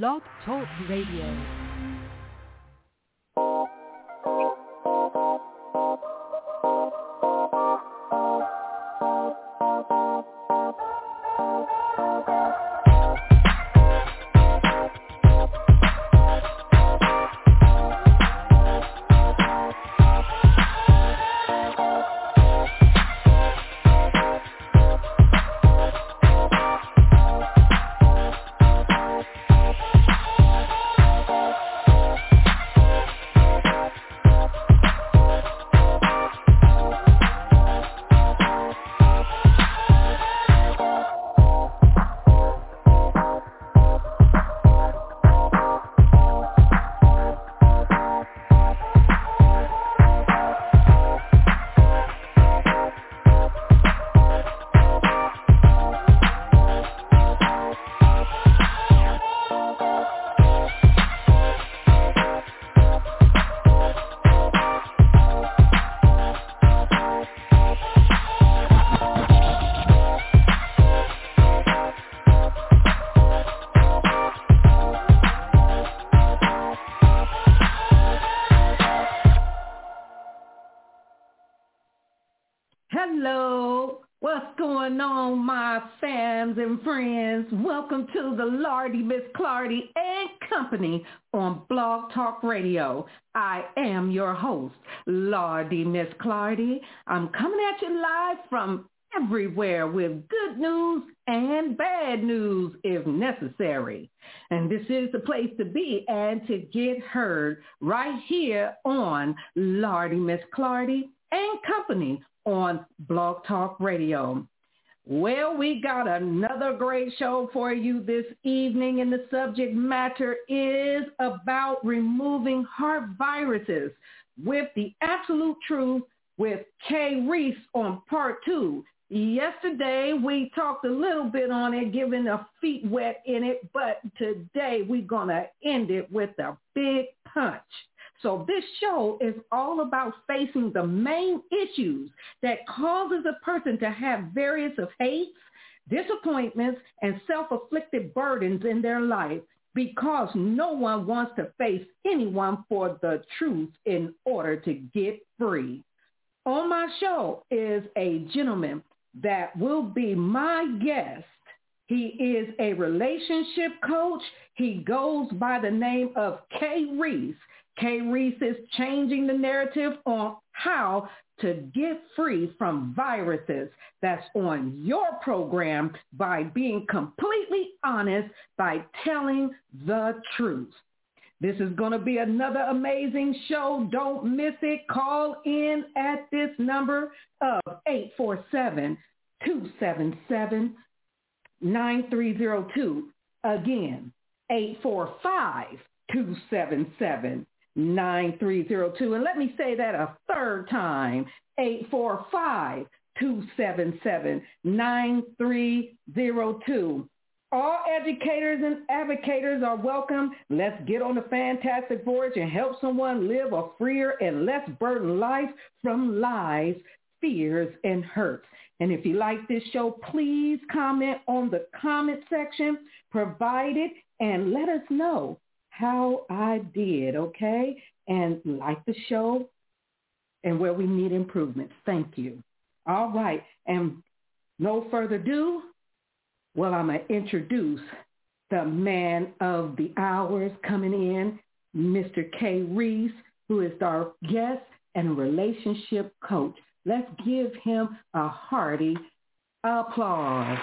Blog Talk Radio. To the Lardy Miss Clardy and Company on Blog Talk Radio. I am your host, Lardy Miss Clardy. I'm coming at you live from everywhere with good news and bad news if necessary. And this is the place to be and to get heard right here on Lardy Miss Clardy and Company on Blog Talk Radio. Well, we got another great show for you this evening and the subject matter is about removing heart viruses with the absolute truth with K Reese on part two. Yesterday we talked a little bit on it, giving a feet wet in it, but today we're going to end it with a big punch. So this show is all about facing the main issues that causes a person to have various of hates, disappointments, and self-afflicted burdens in their life because no one wants to face anyone for the truth in order to get free. On my show is a gentleman that will be my guest. He is a relationship coach. He goes by the name of K Reese. K Reese is changing the narrative on how to get free from viruses that's on your program by being completely honest, by telling the truth. This is going to be another amazing show. Don't miss it. Call in at this number of 847-277-9302. Again, 845-277 9302. And let me say that a third time, 845-277-9302. All educators and advocators are welcome. Let's get on the fantastic voyage and help someone live a freer and less burdened life from lies, fears, and hurts. And if you like this show, please comment on the comment section, provide it, and let us know how I did, okay? And like the show and where we need improvement. Thank you. All right. And no further ado, well, I'm going to introduce the man of the hours coming in, Mr. K Reese, who is our guest and relationship coach. Let's give him a hearty applause.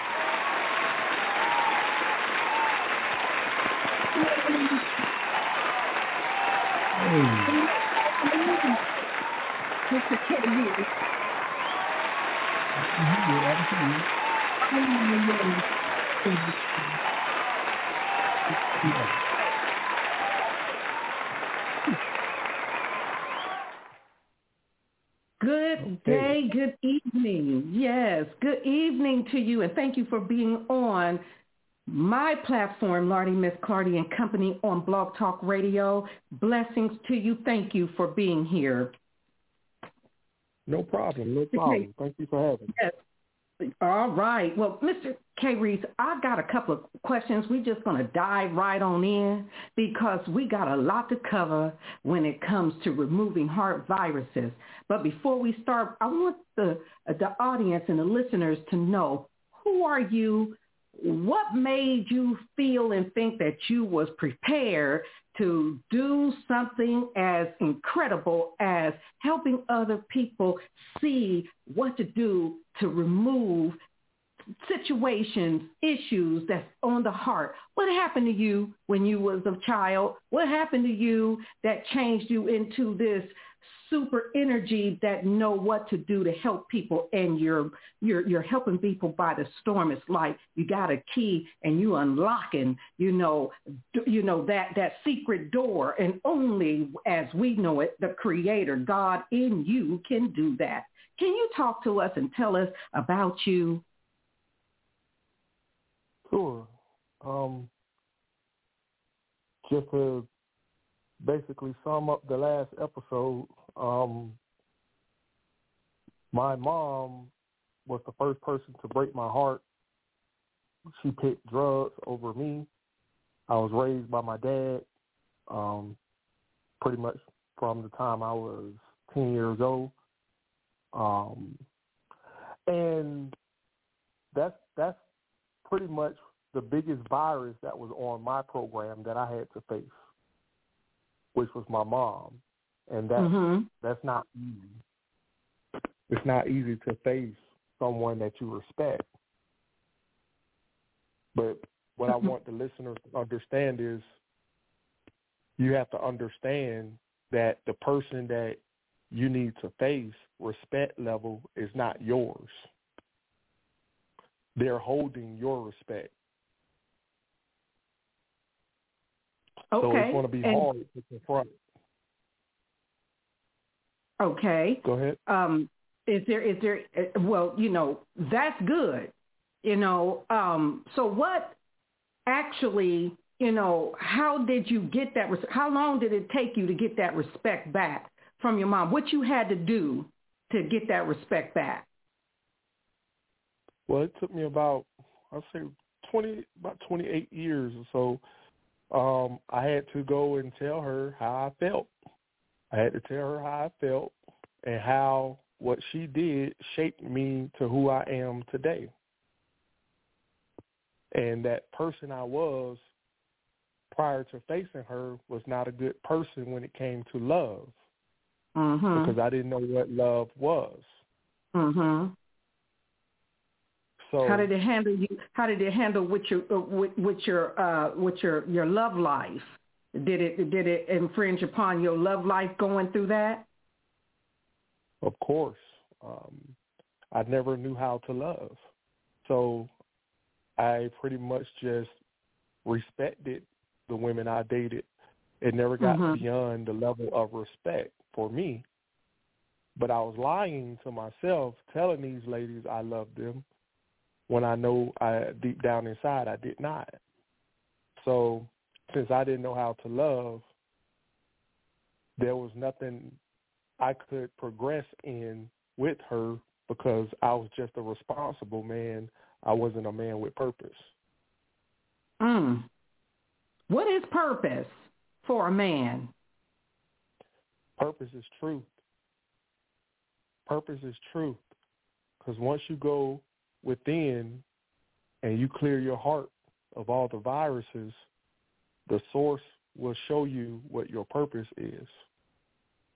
Mr. K Reese. Good day, good evening. Yes, good evening to you, and thank you for being on my platform, Lardy Miss Clardy and Company on Blog Talk Radio. Blessings to you. Thank you for being here. No problem. No problem. Thank you for having me. Yes. All right. Well, Mr. K. Reese, I've got a couple of questions. We're just going to dive right on in because we got a lot to cover when it comes to removing heart viruses. But before we start, I want the, the audience and the listeners to know who are you? What made you feel and think that you was prepared to do something as incredible as helping other people see what to do to remove situations, issues that's on the heart. What happened to you when you was a child? What happened to you that changed you into this super energy that know what to do to help people and you're you're you're helping people by the storm. It's like you got a key and you unlocking you know you know that that secret door. And only as we know it the creator god in you can do that. Can you talk to us and tell us about you? Sure. Um just to basically sum up the last episode um, my mom was the first person to break my heart. She picked drugs over me. I was raised by my dad um, pretty much from the time I was 10 years old. Um, and that's that's pretty much the biggest virus that was on my program that I had to face, which was my mom and that's mm-hmm. that's not easy. It's not easy to face someone that you respect. But what I mm-hmm. want the listeners to understand is you have to understand that the person that you need to face respect level is not yours. They're holding your respect. Okay. So it's going to be and, hard to confront. Okay. Go ahead. Um, is there is there uh, well you know that's good you know um so what actually you know how did you get that how long did it take you to get that respect back from your mom what you had to do to get that respect back well it took me about i'd say 20 about 28 years or so um i had to go and tell her how i felt I had to tell her how I felt and how what she did shaped me to who I am today. And that person I was prior to facing her was not a good person when it came to love. Mm-hmm. Because I didn't know what love was. Mhm. So how did it handle you? How did it handle with your uh, with, with your uh, with your your love life? Did it did it infringe upon your love life going through that? Of course. Um, I never knew how to love. So I pretty much just respected the women I dated. It never got mm-hmm. beyond the level of respect for me. But I was lying to myself, telling these ladies I loved them when I know I deep down inside I did not. So since I didn't know how to love, there was nothing I could progress in with her because I was just a responsible man. I wasn't a man with purpose. Mm. What is purpose for a man? Purpose is truth. Purpose is truth. Because once you go within and you clear your heart of all the viruses – the source will show you what your purpose is.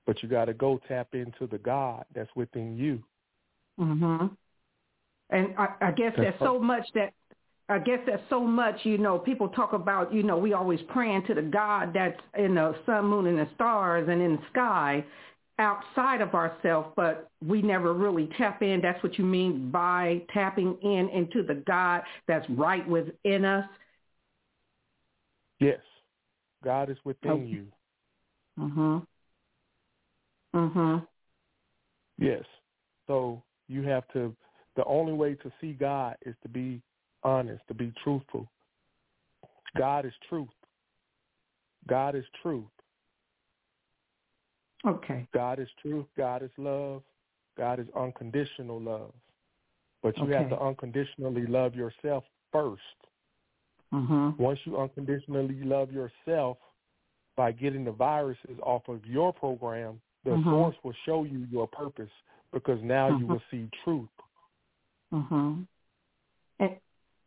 But you got to go tap into the God that's within you. Mhm. And I, I guess there's so much that I guess there's so much, you know, people talk about, you know, we always praying to the God that's in the sun, moon, and the stars and in the sky outside of ourselves, but we never really tap in. That's what you mean by tapping in into the God that's right within us Yes. God is within okay. you. Mhm. Mhm. Yes. So you have to the only way to see God is to be honest, to be truthful. God is truth. God is truth. Okay. God is truth. God is love. God is unconditional love. But you okay. have to unconditionally love yourself 1st Mm-hmm. Once you unconditionally love yourself by getting the viruses off of your program, the Mhm. source will show you your purpose because now you Mhm. will see truth. Mm-hmm. And,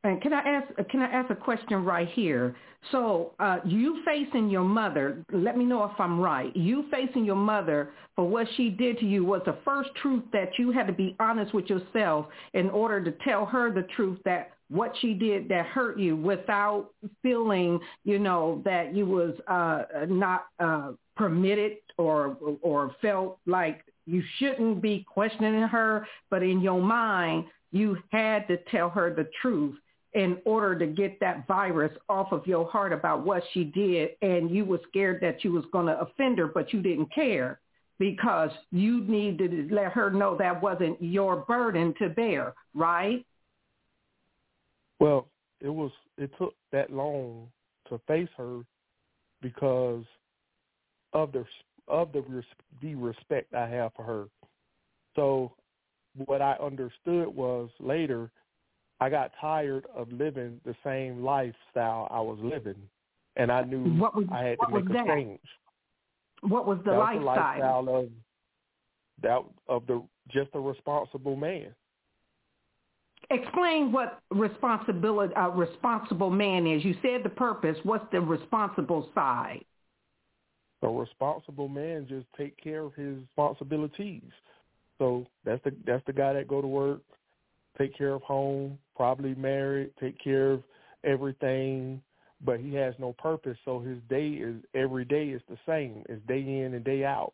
and can I ask can I ask a question right here? So uh, you facing your mother, let me know if I'm right. You facing your mother for what she did to you was the first truth that you had to be honest with yourself in order to tell her the truth that what she did that hurt you without feeling, you know, that you was uh, not uh, permitted or or felt like you shouldn't be questioning her, but in your mind you had to tell her the truth in order to get that virus off of your heart about what she did and you were scared that you was going to offend her but you didn't care because you needed to let her know that wasn't your burden to bear right Well, it was it took that long to face her because of the of the the respect I have for her. So what I understood was later I got tired of living the same lifestyle I was living, and I knew What was- I had to make a that? change. what was the that was the lifestyle of that of the just a responsible man. Explain what responsibility uh, responsible man is you said the purpose what's the responsible side A responsible man just take care of his responsibilities. So that's the that's the guy that go to work, take care of home, probably married, take care of everything, but he has no purpose. So his day is every day is the same. It's day in and day out.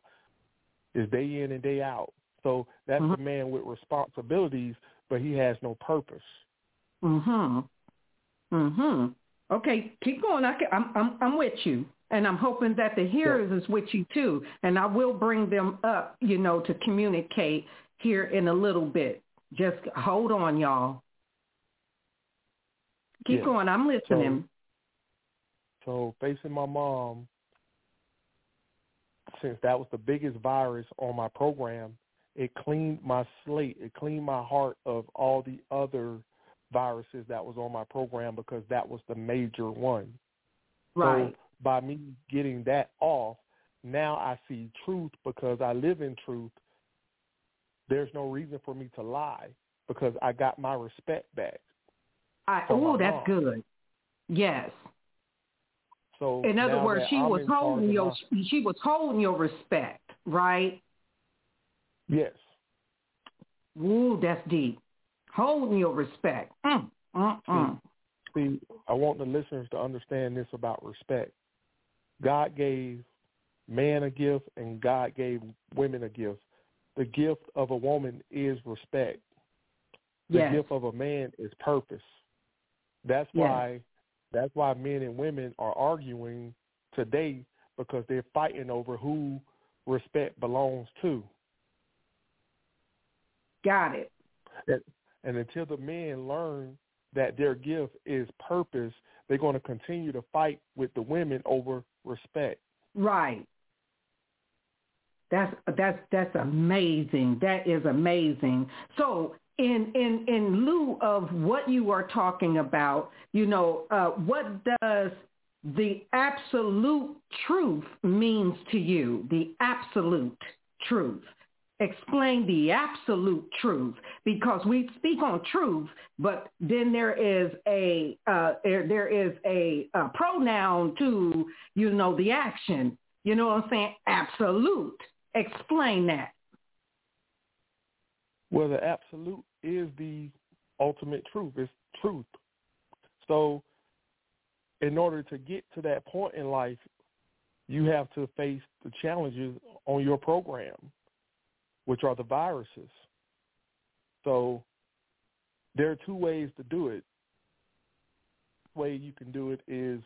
It's day in and day out. So that's Mhm. a man with responsibilities, but he has no purpose. Mhm. Mhm. Okay, keep going. I can, I'm I'm I'm with you, and I'm hoping that the hearers is with you too. And I will bring them up, you know, to communicate here in a little bit. Just hold on, y'all. Keep Yeah. going. I'm listening. So facing my mom, since that was the biggest virus on my program, it cleaned my slate. It cleaned my heart of all the other viruses that was on my program because that was the major one. right. So by me getting that off, now I see truth because I live in truth. There's no reason for me to lie because I got my respect back. I, oh, that's mom. good. Yes. So In other words, she I'm was holding your she was holding your respect, right? Yes. Ooh, that's deep. Holding your respect. Mm, mm, mm. See, I want the listeners to understand this about respect. God gave man a gift and God gave women a gift. The gift of a woman is respect. The Yes. gift of a man is purpose. That's Yes. why that's why men and women are arguing today because they're fighting over who respect belongs to. Got it. And until the men learn that their gift is purpose, they're going to continue to fight with the women over respect. Right. That's that's that's amazing. That is amazing. So in in in lieu of what you are talking about, you know, uh, what does the absolute truth means to you? The absolute truth. Explain the absolute truth because we speak on truth, but then there is a uh, there, there is a, a pronoun to you know the action. You know what I'm saying? Absolute. Explain that. Well, the absolute is the ultimate truth. It's truth. So in order to get to that point in life, you have to face the challenges on your program, which are the viruses. So there are two ways to do it. way you can do it is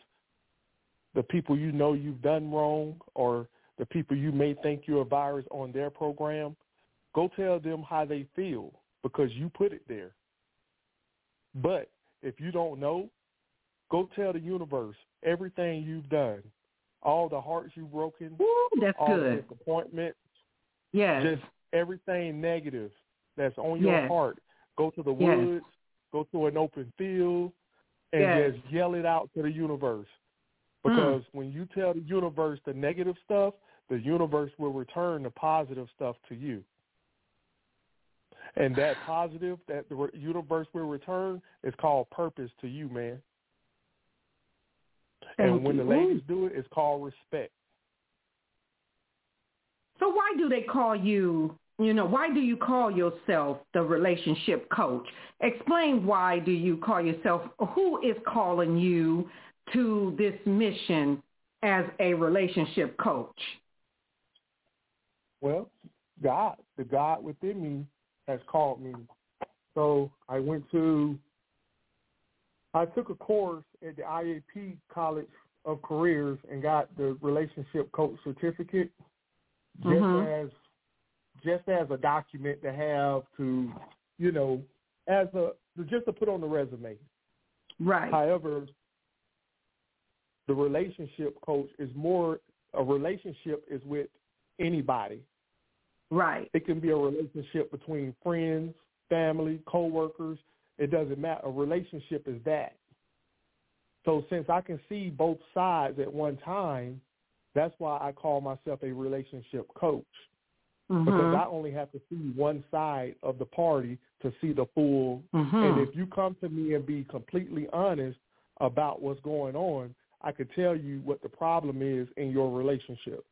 the people you know you've done wrong or the people you may think you're a virus on their program, go tell them how they feel because you put it there. But if you don't know, go tell the universe everything you've done, all the hearts you've broken, Ooh, that's all the good. disappointments, Yes. just everything negative that's on your Yes. heart. go to the Yes. woods, go to an open field, and Yes. just yell it out to the universe. Hmm. Because when you tell the universe the negative stuff, the universe will return the positive stuff to you. And that positive that the universe will return is called purpose to you, man. Thank and when you. the ladies do it, it's called respect. So why do they call you, you know, why do you call yourself the relationship coach? Explain why do you call yourself, who is calling you to this mission as a relationship coach? Well, God, the God within me has called me. So I went to, I took a course at the IAP College of Careers and got the relationship coach certificate just Mhm. as just as a document to have to, you know, as a just to put on the resume. Right. However, the relationship coach is more a relationship is with anybody. Right. It can be a relationship between friends, family, coworkers. It doesn't matter. A relationship is that. So since I can see both sides at one time, that's why I call myself a relationship coach because Mhm. I only have to see one side of the party to see the full. Mhm. And if you come to me and be completely honest about what's going on, I could tell you what the problem is in your relationship.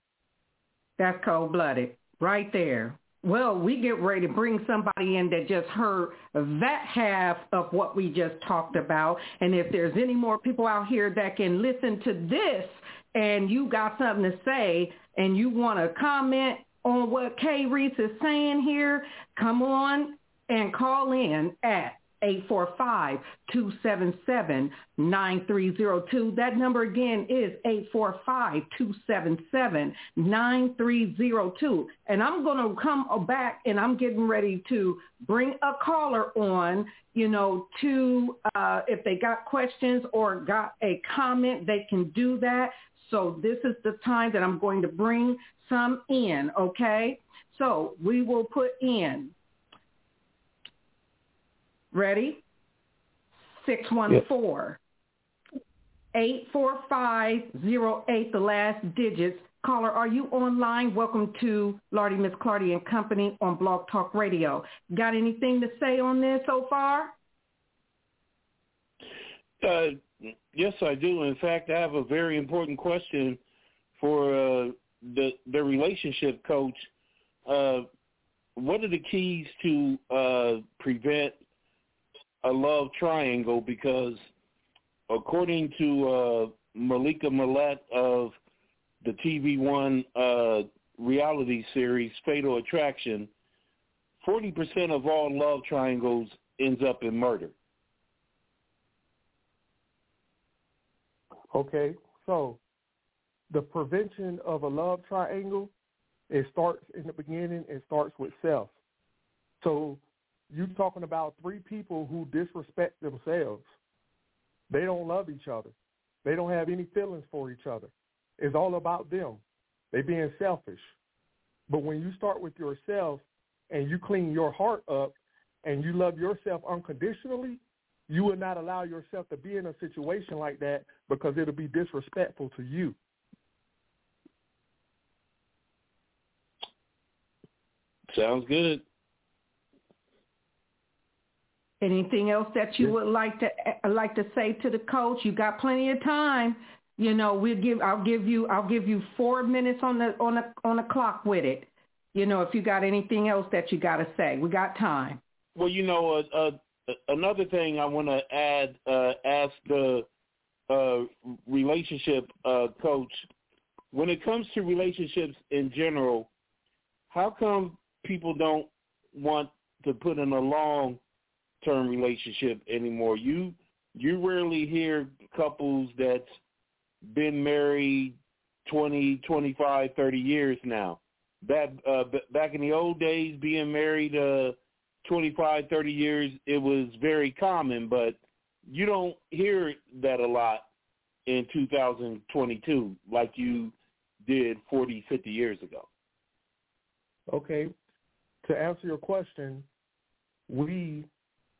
That's cold blooded right there. Well, we get ready to bring somebody in that just heard that half of what we just talked about. And if there's any more people out here that can listen to this and you got something to say and you want to comment on what K Reese is saying here, come on and call in at 845-277-9302. That number again is 845-277-9302. And I'm going to come back and I'm getting ready to bring a caller on, you know, to, uh, if they got questions or got a comment, they can do that. So this is the time that I'm going to bring some in, okay? So we will put in Ready? 614 84508, the last digits. Caller, are you online? Welcome to Lardy Miss Clardy and Company on Blog Talk Radio. Got anything to say on this so far? Uh, yes, I do. In fact, I have a very important question for uh, the the relationship coach. Uh, what are the keys to uh, prevent a love triangle? Because according to uh, Malika Millette of the TV One uh, reality series Fatal Attraction, forty percent of all love triangles ends up in murder. Okay, so the prevention of a love triangle, it starts in the beginning. It starts with self. So you talking about three people who disrespect themselves. They don't love each other. They don't have any feelings for each other. It's all about them. They being selfish. But when you start with yourself and you clean your heart up and you love yourself unconditionally, you will not allow yourself to be in a situation like that because it'll be disrespectful to you. Sounds good. Anything else that you would like to uh, like to say to the coach? You got plenty of time. You know, we'll give. I'll give you. I'll give you four minutes on the on the on the clock with it. You know, if you got anything else that you got to say, we got time. Well, you know, uh, uh, another thing I want to add, uh, ask the uh, relationship uh, coach, when it comes to relationships in general, how come people don't want to put in a long-term relationship anymore? You you rarely hear couples that's been married 20, 25, 30 years now. Back uh, b- back in the old days, being married uh, 25, 30 years, it was very common, but you don't hear that a lot in 2022 like you did 40, 50 years ago. Okay. To answer your question, we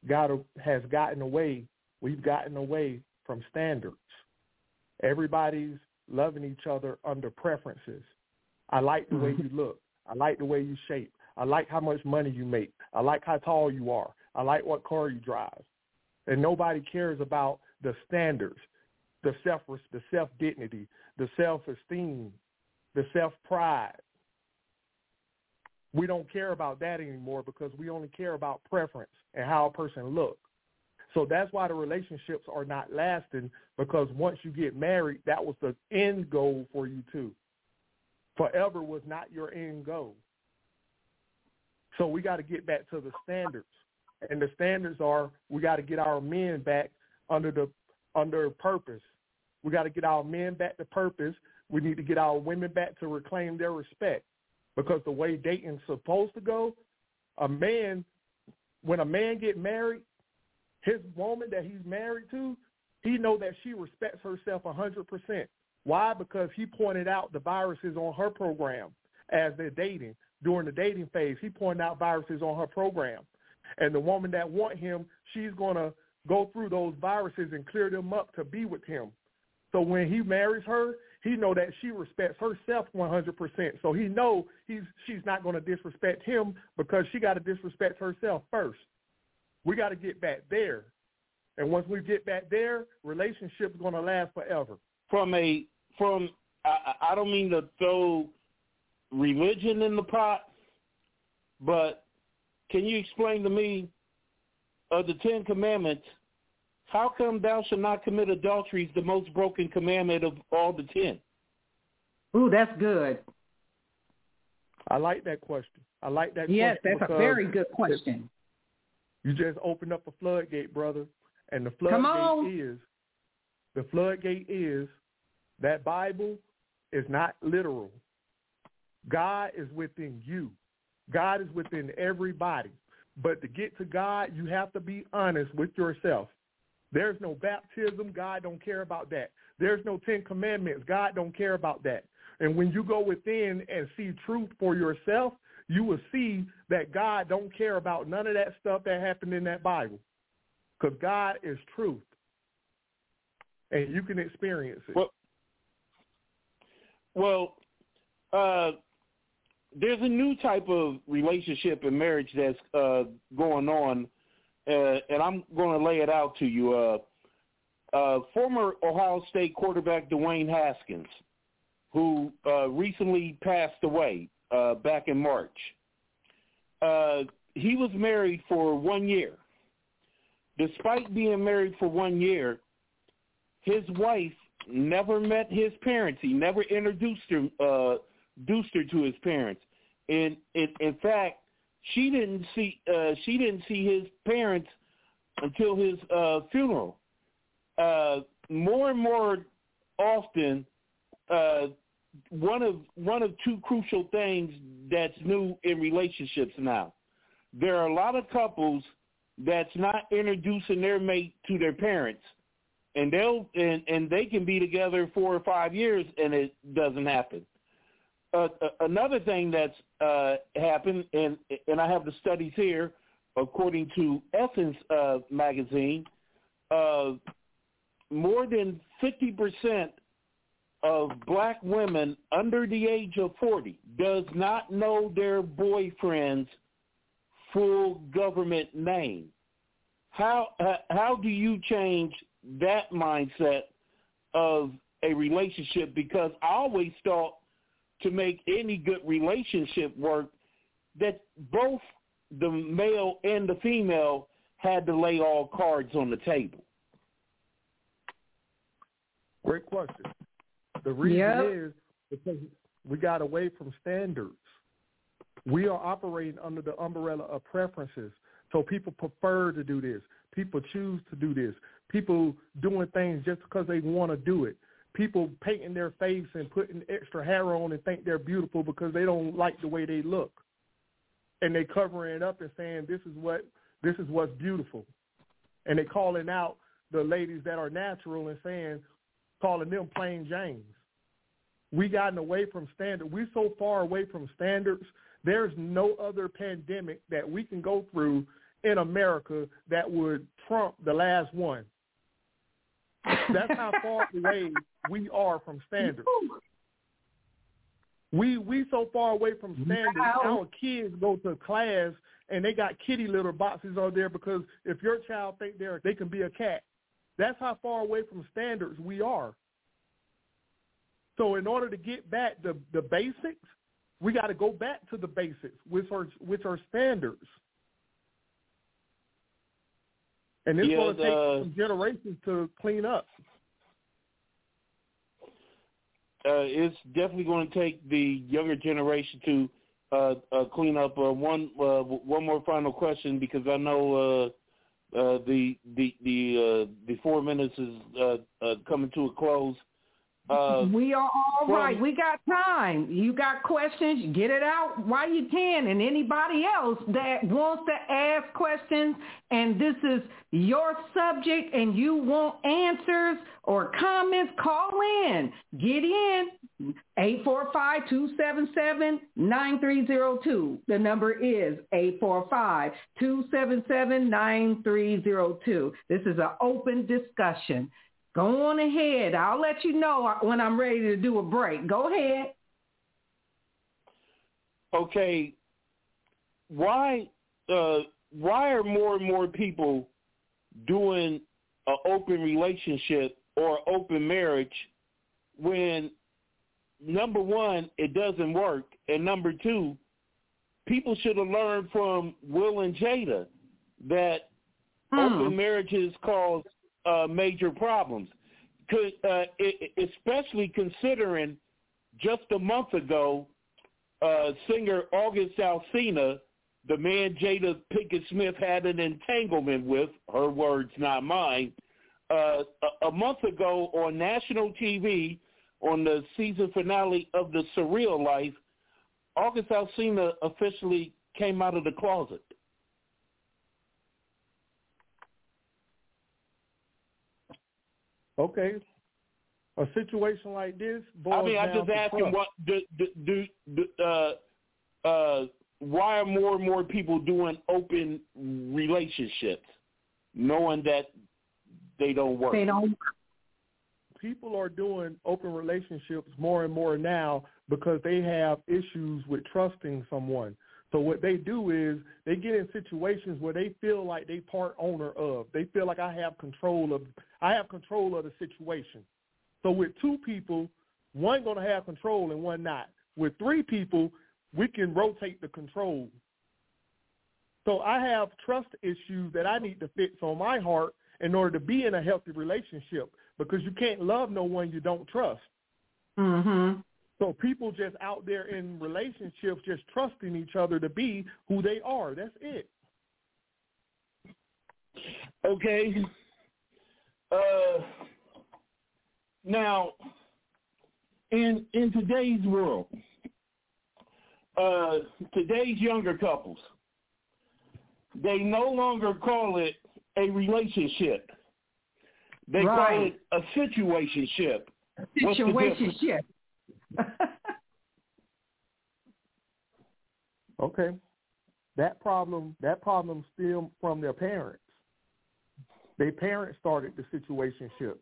got has gotten away. We've gotten away from standards. Everybody's loving each other under preferences. I like the way mm-hmm. you look. I like the way you shape. I like how much money you make. I like how tall you are. I like what car you drive. And nobody cares about the standards, the self the self dignity, the self esteem, the self pride. We don't care about that anymore because we only care about preference and how a person looks. So that's why the relationships are not lasting because once you get married, that was the end goal for you too. Forever was not your end goal. So we got to get back to the standards. And the standards are we got to get our men back under the under purpose. We got to get our men back to purpose. We need to get our women back to reclaim their respect. Because the way dating's supposed to go, a man when a man get married, his woman that he's married to, he know that she respects herself a hundred percent. Why? Because he pointed out the viruses on her program as they're dating. During the dating phase, he pointed out viruses on her program. And the woman that want him, she's going to go through those viruses and clear them up to be with him. So when he marries her, he know that she respects herself 100%. So he know he's she's not going to disrespect him because she got to disrespect herself first. We got to get back there. And once we get back there, relationship is going to last forever. From a from I, I don't mean to throw religion in the pot, but can you explain to me of the Ten Commandments, how come thou shalt not commit adultery is the most broken commandment of all the ten? Ooh, that's good. I like that question. I like that yes, question. Yes, that's a very good question. You just opened up a floodgate, brother. And the floodgate is the floodgate is that Bible is not literal. God is within you. God is within everybody. But to get to God, you have to be honest with yourself. There's no baptism. God don't care about that. There's no Ten Commandments. God don't care about that. And when you go within and see truth for yourself, you will see that God don't care about none of that stuff that happened in that Bible. Because God is truth. And you can experience it. Well, well uh, there's a new type of relationship and marriage that's uh, going on, uh, and I'm going to lay it out to you. Uh, uh, former Ohio State quarterback Dwayne Haskins, who uh, recently passed away uh, back in March. Uh, he was married for one year. Despite being married for one year, his wife never met his parents. He never introduced her, uh, introduced her to his parents. In in, in fact, she didn't see uh, she didn't see his parents until his uh, funeral. Uh, more and more often, uh, one of one of two crucial things that's new in relationships now. There are a lot of couples that's not introducing their mate to their parents, and they'll and, and they can be together four or five years and it doesn't happen uh, another thing that's uh, happened, and and I have the studies here, according to Essence uh, magazine, uh, more than fifty percent of black women under the age of forty does not know their boyfriend's full government name. How how do you change that mindset of a relationship? Because I always thought to make any good relationship work that both the male and the female had to lay all cards on the table? Great question. The reason yep. is because we got away from standards. We are operating under the umbrella of preferences. So people prefer to do this. People choose to do this. People doing things just because they want to do it people painting their face and putting extra hair on and think they're beautiful because they don't like the way they look. And they covering it up and saying this is what this is what's beautiful. And they calling out the ladies that are natural and saying calling them plain James. We gotten away from standard. We're so far away from standards. There's no other pandemic that we can go through in America that would trump the last one. That's how far away we are from standards. We we so far away from standards. Our kids go to class and they got kitty litter boxes on there because if your child think they're they can be a cat. That's how far away from standards we are. So in order to get back the the basics, we got to go back to the basics, which are which are standards. And it's Yeah, going to take the- some generations to clean up. Uh, it's definitely going to take the younger generation to uh, uh, clean up. Uh, one uh, one more final question because I know uh, uh, the the the uh, the four minutes is uh, uh, coming to a close. Uh, we are all right. We got time. You got questions, get it out while you can. And anybody else that wants to ask questions and this is your subject and you want answers or comments, call in. Get in. 845-277-9302. The number is 845-277-9302. This is an open discussion. Go on ahead. I'll let you know when I'm ready to do a break. Go ahead. okay, why uh, why are more and more people doing an open relationship or open marriage when number one it doesn't work and number two people should have learned from Will and Jada that Hmm. open marriages cause uh, major problems. Could, uh, e- especially considering just a month ago, uh, singer August Alsina, the man Jada Pinkett Smith had an entanglement with, her words, not mine, uh, a, a month ago on national TV on the season finale of The Surreal Life, August Alsina officially came out of the closet. Okay. A situation like this boils I mean, I down just to ask him trust. what do, do, do, do uh, uh, why are more and more people doing open relationships, knowing that they don't work? They don't. people are doing open relationships more and more now because they have issues with trusting someone. So what they do is they get in situations where they feel like they part owner of. They feel like I have control of I have control of the situation. So with two people, one going to have control and one not. With three people, we can rotate the control. So I have trust issues that I need to fix on my heart in order to be in a healthy relationship because you can't love no one you don't trust. Mhm. So people just out there in relationships just trusting each other to be who they are. That's it. Okay. Uh, now, in in today's world, uh, today's younger couples, they no longer call it a relationship. They call it a situationship. What's the difference? Situationship. Okay. That problem that problem stemmed from their parents. Their parents started the situationships.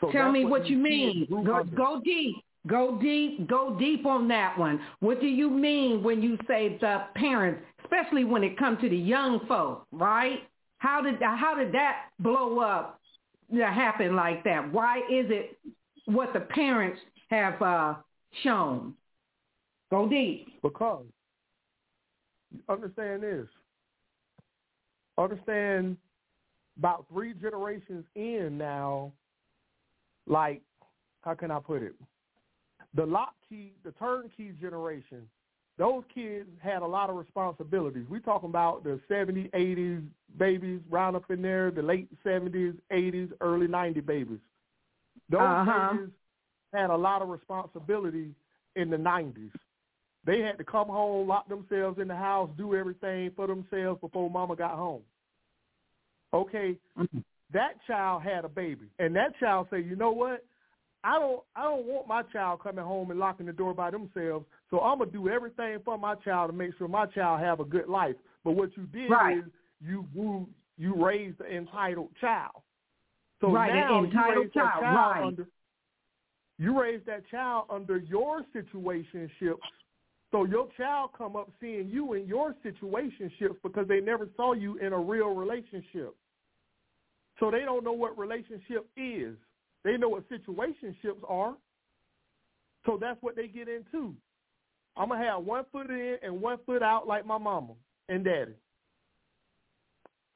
So Tell me what these you mean. Go, under. go deep. Go deep. Go deep on that one. What do you mean when you say the parents, especially when it comes to the young folk, right? How did how did that blow up? That happen like that? Why is it what the parents have uh, shown? Go deep. Because understand this. Understand about three generations in now, like how can I put it? The lock key, the turnkey generation, those kids had a lot of responsibilities. We're talking about the 70s, 80s babies, round up in there, the late 70s, 80s, early 90s babies. Those Uh-huh. babies had a lot of responsibility in the 90s. They had to come home, lock themselves in the house, do everything for themselves before mama got home. Okay, mm-hmm. that child had a baby, and that child said, "You know what? I don't, I don't want my child coming home and locking the door by themselves. So I'm gonna do everything for my child to make sure my child have a good life But what you did Right. is you grew, you raised an entitled child. So Right, an now entitled raised that child, child right. under you raised that child under your situationships. So your child come up seeing you in your situationships because they never saw you in a real relationship. So they don't know what relationship is. They know what situationships are. So that's what they get into. I'm gonna have one foot in and one foot out like my mama and daddy.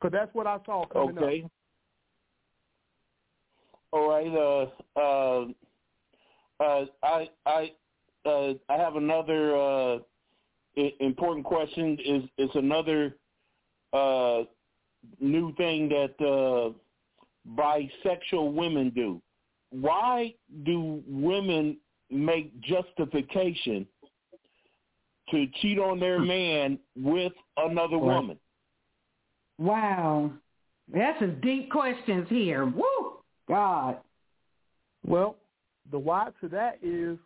Cause that's what I saw coming Okay. up. All right. Uh, uh, uh, I I uh, I have another uh, important question. Is is another uh, new thing that uh, bisexual women do? Why do women make justification to cheat on their man with another Right. woman? Wow. That's some deep questions here. Woo! God. Well, the why to that is,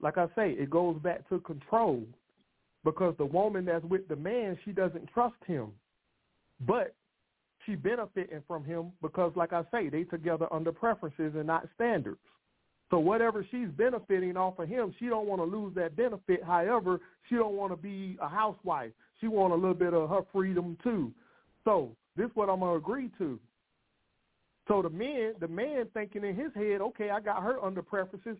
like I say, it goes back to control. Because the woman that's with the man, she doesn't trust him. But she benefiting from him because, like I say, they together under preferences and not standards. So whatever she's benefiting off of him, she don't want to lose that benefit. However, she don't want to be a housewife. She want a little bit of her freedom too. So this is what I'm gonna agree to. So the man, the man thinking in his head, okay, I got her under preferences.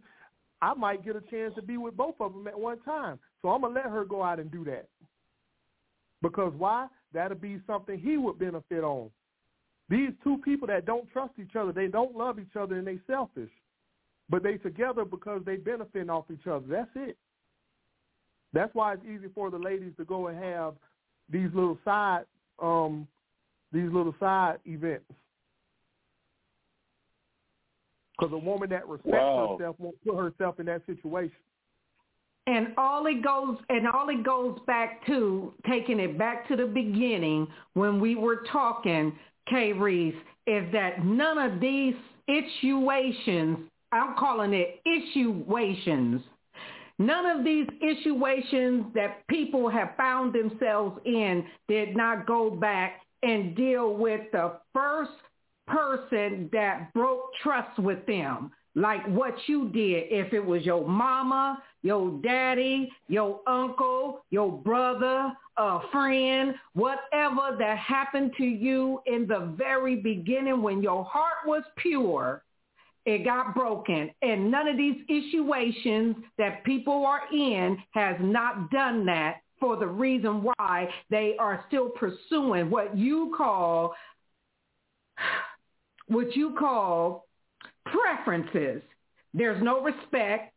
I might get a chance to be with both of them at one time. So I'm gonna let her go out and do that. Because why? That'll be something he would benefit on. These two people that don't trust each other, they don't love each other, and they selfish. But they together because they benefiting off each other. That's it. That's why it's easy for the ladies to go and have these little side, um, these little side events. Because a woman that respects Wow. herself won't put herself in that situation. And all it goes and all it goes back to taking it back to the beginning when we were talking, K Reese, is that none of these situations, I'm calling it issuations, none of these issuations that people have found themselves in did not go back and deal with the first person that broke trust with them. Like what you did if it was your mama your daddy your uncle your brother a friend whatever that happened to you in the very beginning when your heart was pure it got broken. And none of these situations that people are in has not done that for the reason why they are still pursuing what you call what you call preferences. There's no respect.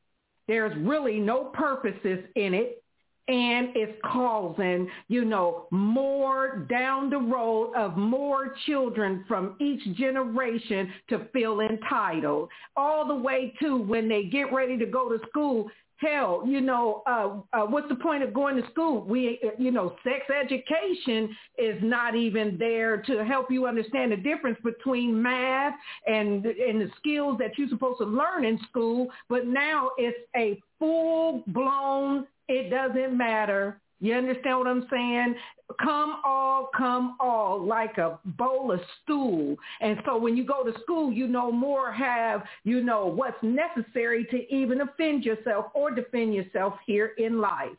There's really no purposes in it. And it's causing, you know, more down the road of more children from each generation to feel entitled. All the way to when they get ready to go to school, hell, you know, uh, uh, what's the point of going to school? We, you know, sex education is not even there to help you understand the difference between math and and the skills that you're supposed to learn in school. But now it's a full blown. It doesn't matter. You understand what I'm saying? Come all, come all, like a bowl of stool. And so when you go to school, you no more have, you know, what's necessary to even offend yourself or defend yourself here in life.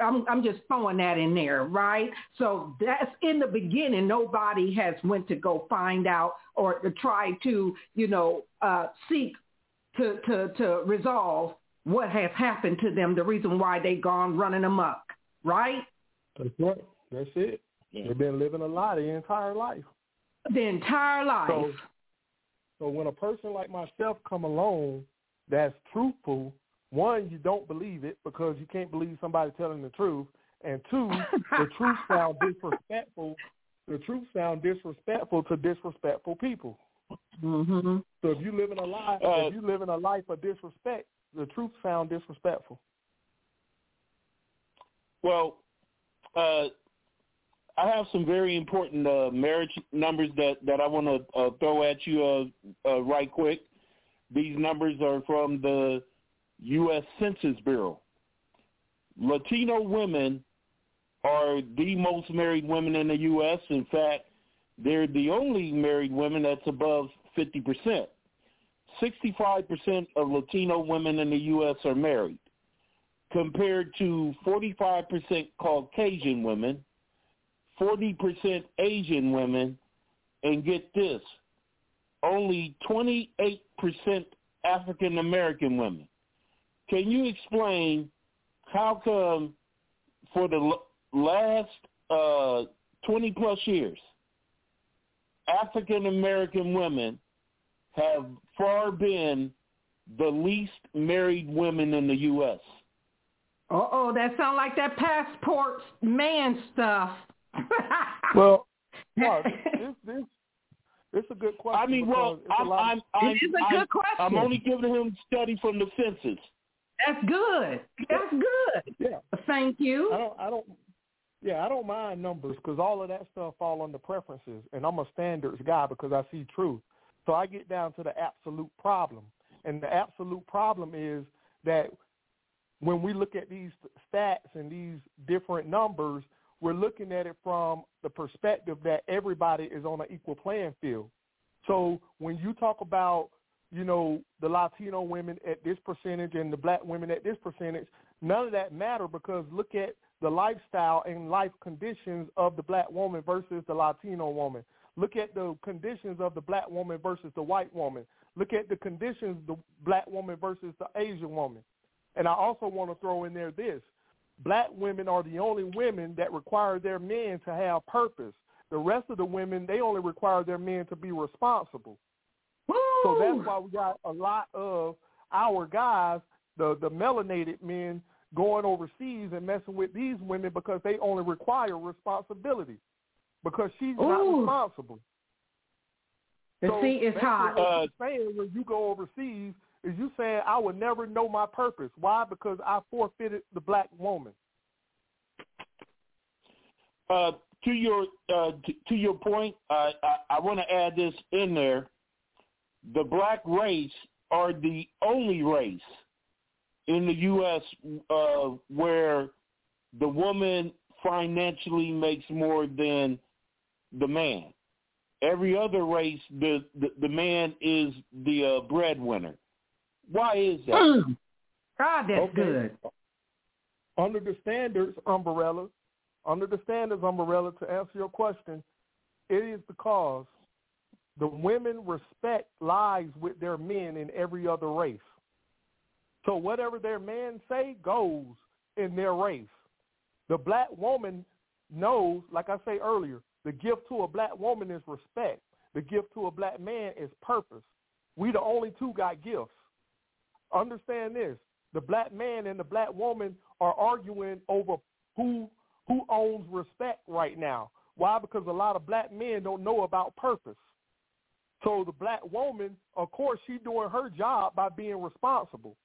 I'm, I'm just throwing that in there, right? So that's in the beginning. Nobody has went to go find out or to try to, you know, uh, seek to, to, to resolve what has happened to them, the reason why they gone running amok, right? That's right. That's it. Yeah. They've been living a lie their entire life. The entire life. So, so when a person like myself come along that's truthful, one, you don't believe it because you can't believe somebody telling the truth, and two, the truth sound disrespectful. The truth sound disrespectful to disrespectful people. Mm-hmm. So if you live in a lie, Uh, if you live in a life of disrespect, the truth sound disrespectful. Well, uh, I have some very important uh, marriage numbers that, that I want to uh, throw at you uh, uh, right quick. These numbers are from the U.S. Census Bureau. Latino women are the most married women in the U.S. In fact, they're the only married women that's above 50%. 65% of Latino women in the U.S. are married, compared to 45% Caucasian women, 40% Asian women, and get this, only 28% African American women. Can you explain how come for the last uh, 20 plus years, African American women have far been the least married women in the U.S. Uh-oh, that sounds like that passport man stuff. Well, no, this, this, it's a good question. I mean, well, I'm, I'm, I'm, it is a good question. I'm only giving him study from the census. That's good. That's good. Yeah. Thank you. I don't. I don't. Yeah, I don't mind numbers because all of that stuff fall under preferences, and I'm a standards guy because I see truth. So I get down to the absolute problem, and the absolute problem is that when we look at these stats and these different numbers, we're looking at it from the perspective that everybody is on an equal playing field. So when you talk about, you know, the Latino women at this percentage and the black women at this percentage, none of that matter because look at the lifestyle and life conditions of the black woman versus the Latino woman. Look at the conditions of the black woman versus the white woman. Look at the conditions the black woman versus the Asian woman. And I also want to throw in there this black women are the only women that require their men to have purpose. The rest of the women, they only require their men to be responsible. Woo! So that's why we got a lot of our guys, the the melanated men, going overseas and messing with these women because they only require responsibility because she's Ooh. not responsible. The so sea is hot. What Uh, saying when you go overseas is you saying I would never know my purpose. Why? Because I forfeited the black woman. Uh, to your uh, to, to your point, uh, I, I want to add this in there. The black race are the only race in the U.S. Uh, where the woman financially makes more than the man. Every other race, the the, the man is the uh, breadwinner. Why is that? Mm. God, that's Okay. good. Under the standards umbrella, under the standards umbrella, to answer your question, it is because the women respect lives with their men in every other race. So whatever their men say goes in their race. The black woman knows, like I say earlier, the gift to a black woman is respect. The gift to a black man is purpose. We the only two got gifts. Understand this. The black man and the black woman are arguing over who who owns respect right now. Why? Because a lot of black men don't know about purpose. So the black woman, of course, she's doing her job by being responsible.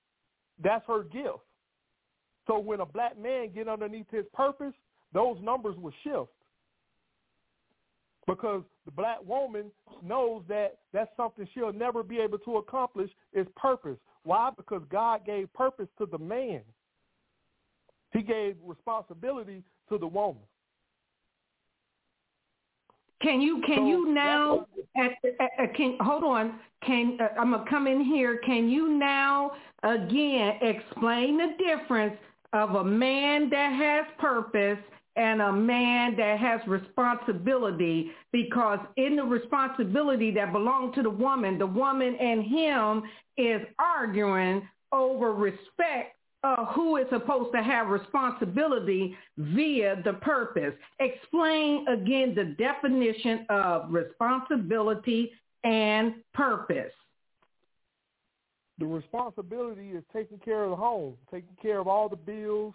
That's her gift. So when a black man get underneath his purpose, those numbers will shift. Because the black woman knows that that's something she'll never be able to accomplish is purpose. Why? Because God gave purpose to the man. He gave responsibility to the woman. Can you can So you now uh, uh, can hold on can uh, I'm gonna come in here can you now again explain the difference of a man that has purpose and a man that has responsibility because in the responsibility that belongs to the woman the woman and him is arguing over respect uh, who is supposed to have responsibility via the purpose. Explain again the definition of responsibility and purpose. The responsibility is taking care of the home, taking care of all the bills,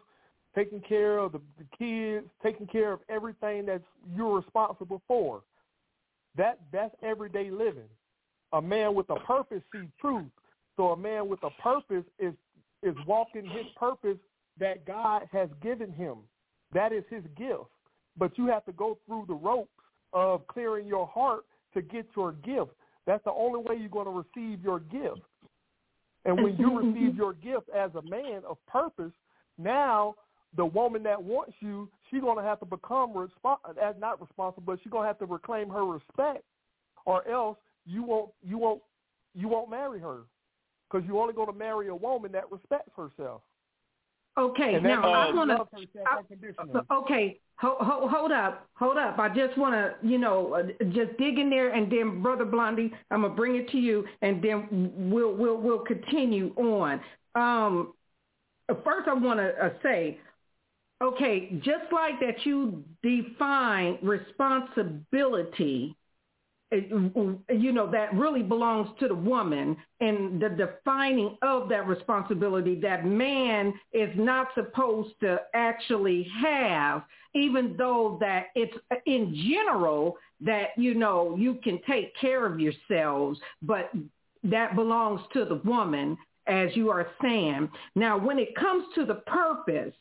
taking care of the, the kids, taking care of everything that you're responsible for. That that's everyday living. A man with a purpose sees truth. So a man with a purpose is is walking his purpose that God has given him. That is his gift. But you have to go through the ropes of clearing your heart to get your gift. That's the only way you're going to receive your gift. And when you receive your gift as a man of purpose, now the woman that wants you, she's gonna have to become as not responsible, but she's gonna have to reclaim her respect, or else you won't you won't you won't marry her because you're only going to marry a woman that respects herself. Okay, now I want to. Okay, hold, hold, hold up, hold up. I just want to, you know, uh, just dig in there, and then, brother Blondie, I'm gonna bring it to you, and then we'll we'll we'll continue on. Um, first, I want to uh, say, okay, just like that, you define responsibility you know, that really belongs to the woman and the defining of that responsibility that man is not supposed to actually have, even though that it's in general that, you know, you can take care of yourselves, but that belongs to the woman as you are saying. Now, when it comes to the purpose,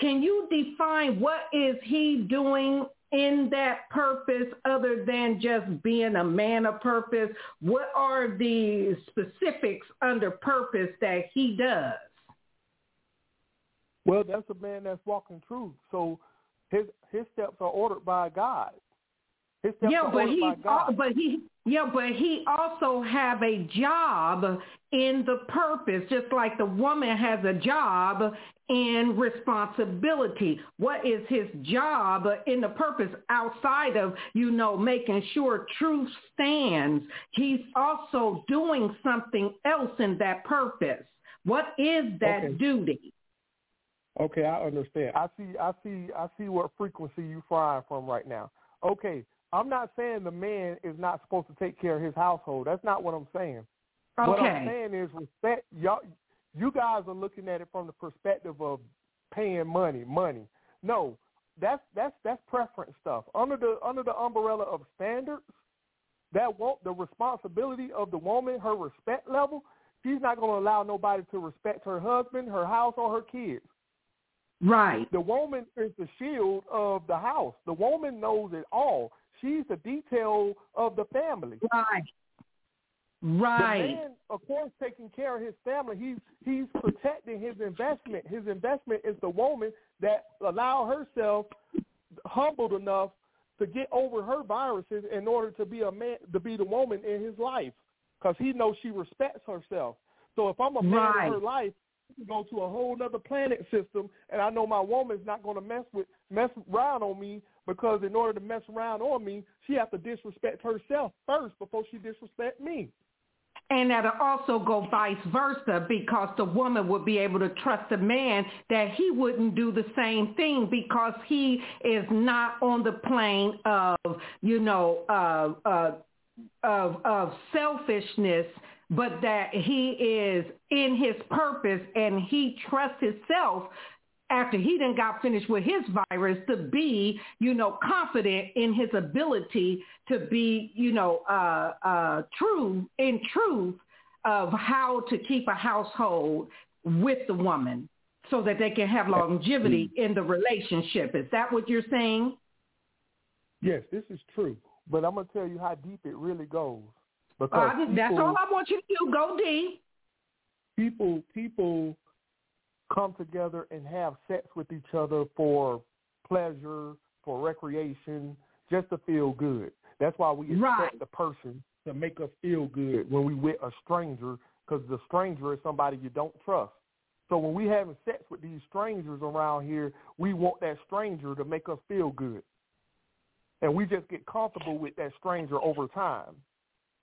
can you define what is he doing in that purpose other than just being a man of purpose? What are the specifics under purpose that he does? Well, that's a man that's walking truth. So his his steps are ordered by God. His steps yeah, are but ordered he, by God. but he, yeah, but he also have a job in the purpose, just like the woman has a job in responsibility. What is his job in the purpose outside of, you know, making sure truth stands? He's also doing something else in that purpose. What is that Okay. duty? Okay, I understand. I see I see I see what frequency you flying from right now. Okay. I'm not saying the man is not supposed to take care of his household. That's not what I'm saying. Okay. What I'm saying is respect y'all you guys are looking at it from the perspective of paying money, money. No, that's that's that's preference stuff. Under the under the umbrella of standards, that won't the responsibility of the woman, her respect level, she's not gonna allow nobody to respect her husband, her house, or her kids. Right. The woman is the shield of the house. The woman knows it all. She's the detail of the family. Right. Right. The man, of course, taking care of his family. He's he's protecting his investment. His investment is the woman that allow herself humbled enough to get over her viruses in order to be a man, to be the woman in his life, because he knows she respects herself. So if I'm a man Right. in her life, can go to a whole other planet system, and I know my woman's not going to mess with mess around on me because in order to mess around on me, she has to disrespect herself first before she disrespect me. And that'll also go vice versa because the woman would be able to trust the man that he wouldn't do the same thing because he is not on the plane of, you know, uh, uh, of, of selfishness, but that he is in his purpose and he trusts himself after he then got finished with his virus to be, you know, confident in his ability to be, you know, uh, uh, true in truth of how to keep a household with the woman so that they can have longevity in the relationship. Is that what you're saying? Yes, this is true. But I'm gonna tell you how deep it really goes. Uh, Because that's people, all I want you to do. Go deep. people people come together and have sex with each other for pleasure, for recreation, just to feel good. That's why we expect Right. the person to make us feel good when we with a stranger, because the stranger is somebody you don't trust. So when we having sex with these strangers around here, we want that stranger to make us feel good, and we just get comfortable with that stranger over time.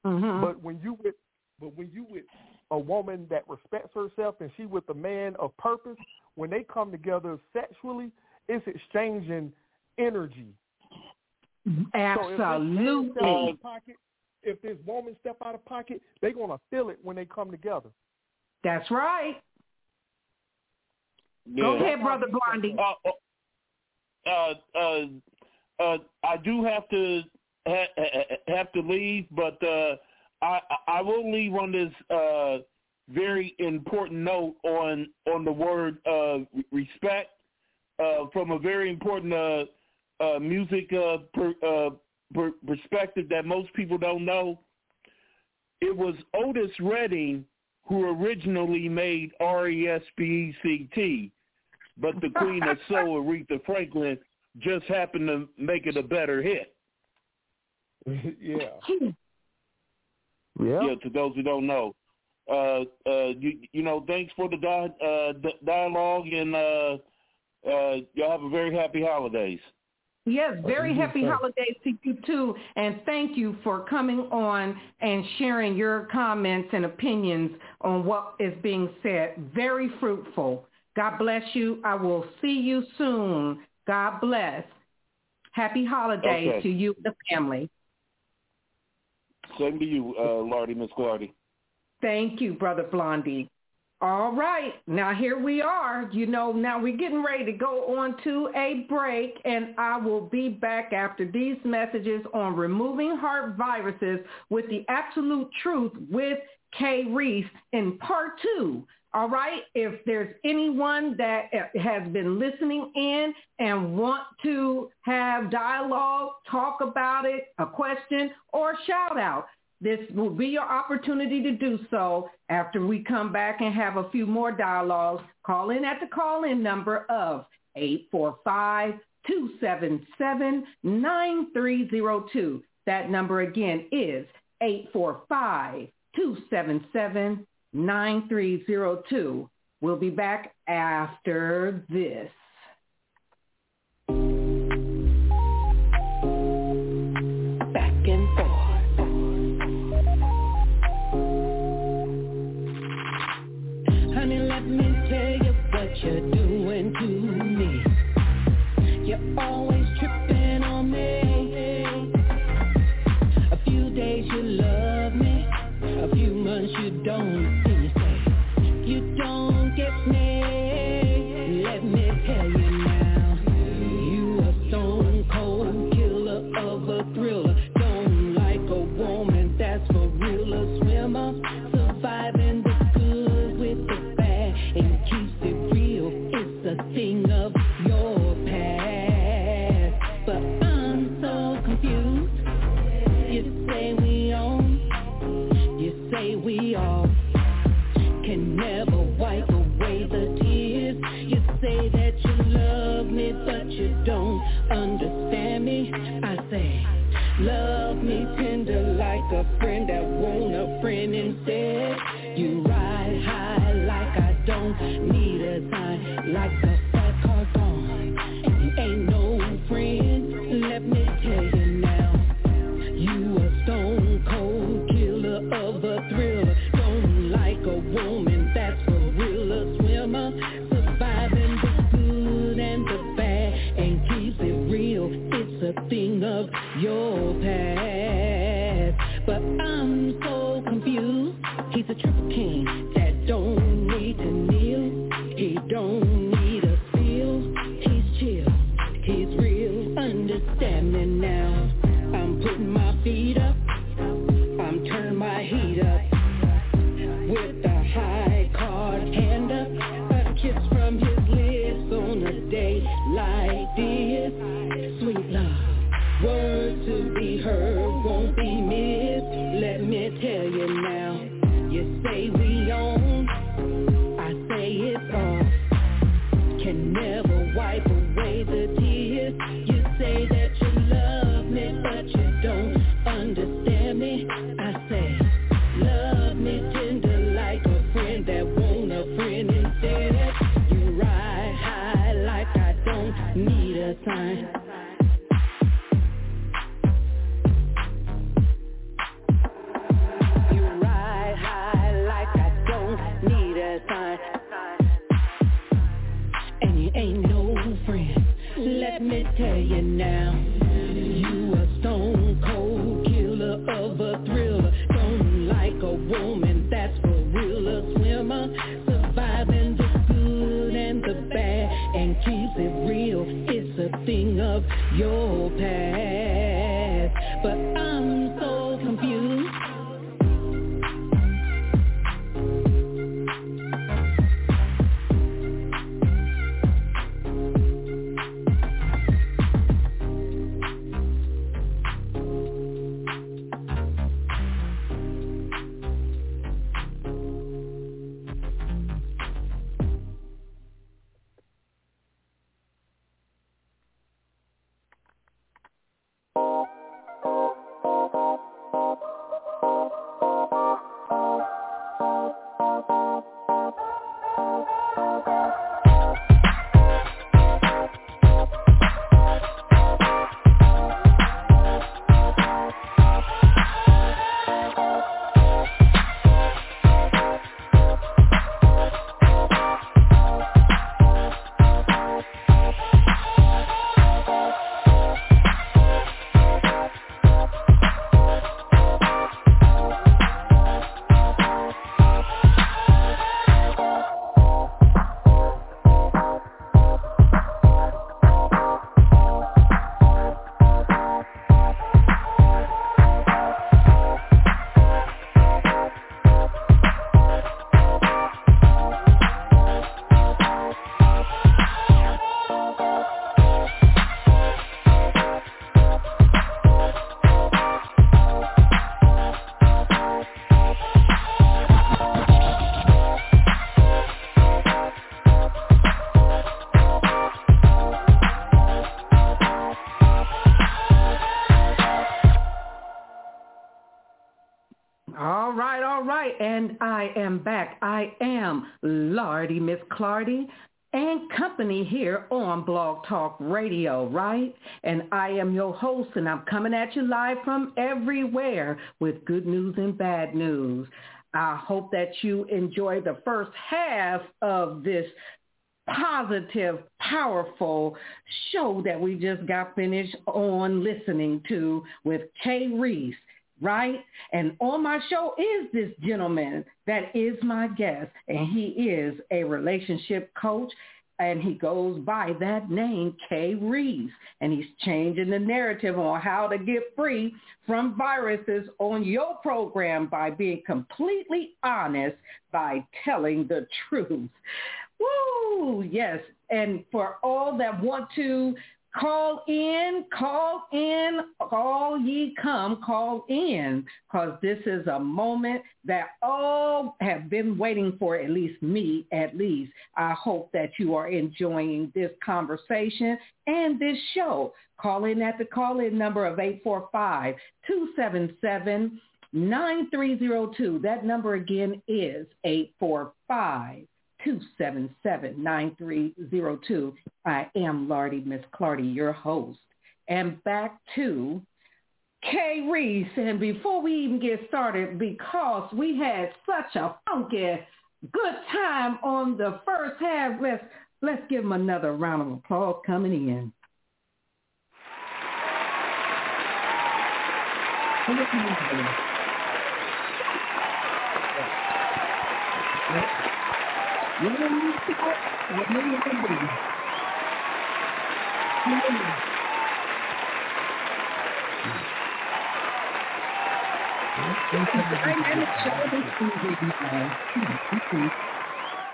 Mm-hmm. But when you with but when you with a woman that respects herself and she with a man of purpose, when they come together sexually, it's exchanging energy. So if this man step out Absolutely. pocket, if this woman step out of pocket, they're gonna feel it when they come together. That's right. Yeah. Go ahead, Brother Blondie. Uh, uh, uh, uh, I do have to ha, ha- have to leave, but uh, I I will leave on this uh, very important note on on the word uh, respect uh, from a very important uh, uh, music uh, per, uh, per, perspective that most people don't know. It was Otis Redding who originally made R E S P E C T. but the Queen of Soul, Aretha Franklin, just happened to make it a better hit. yeah. Yeah. Yeah. To those who don't know, uh, uh, you, you know, thanks for the di- uh, dialogue, and uh, uh, y'all have a very happy holidays. Yes, very happy holidays to you too, and thank you for coming on and sharing your comments and opinions on what is being said. Very fruitful. God bless you. I will see you soon. God bless. Happy holidays okay. to you and the family. Same to you, uh, Lardy, Miss Clardy. Thank you, Brother Blondie. All right. Now here we are. You know, now we're getting ready to go on to a break and I will be back after these messages on removing heart viruses with the absolute truth with K Reese in part two. All right. If there's anyone that has been listening in and want to have dialogue, talk about it, a question or a shout out, this will be your opportunity to do so after we come back and have a few more dialogues. Call in at the call-in number of 845-277-9302. That number again is 845-277-9302. We'll be back after this. Back and forth. Honey, let me tell you what you're doing to me. You're always Talk Radio, right? And I am your host, and I'm coming at you live from everywhere with good news and bad news. I hope that you enjoy the first half of this positive, powerful show that we just got finished on listening to with K Reese right? And on my show is this gentleman that is my guest, and he is a relationship coach, and he goes by that name, K Reese, and he's changing the narrative on how to get free from viruses on your program by being completely honest by telling the truth. Woo! Yes. And for all that want to call in, call in, all ye come, call in, because this is a moment that all have been waiting for, at least me, at least. I hope that you are enjoying this conversation and this show. Call in at the call-in number of 845-277 9302. That number again is 845 277-9302. I am Lardy, Miss Clardy, your host. And back to K Reese. And before we even get started, because we had such a funky good time on the first half, let's, let's give them another round of applause coming in.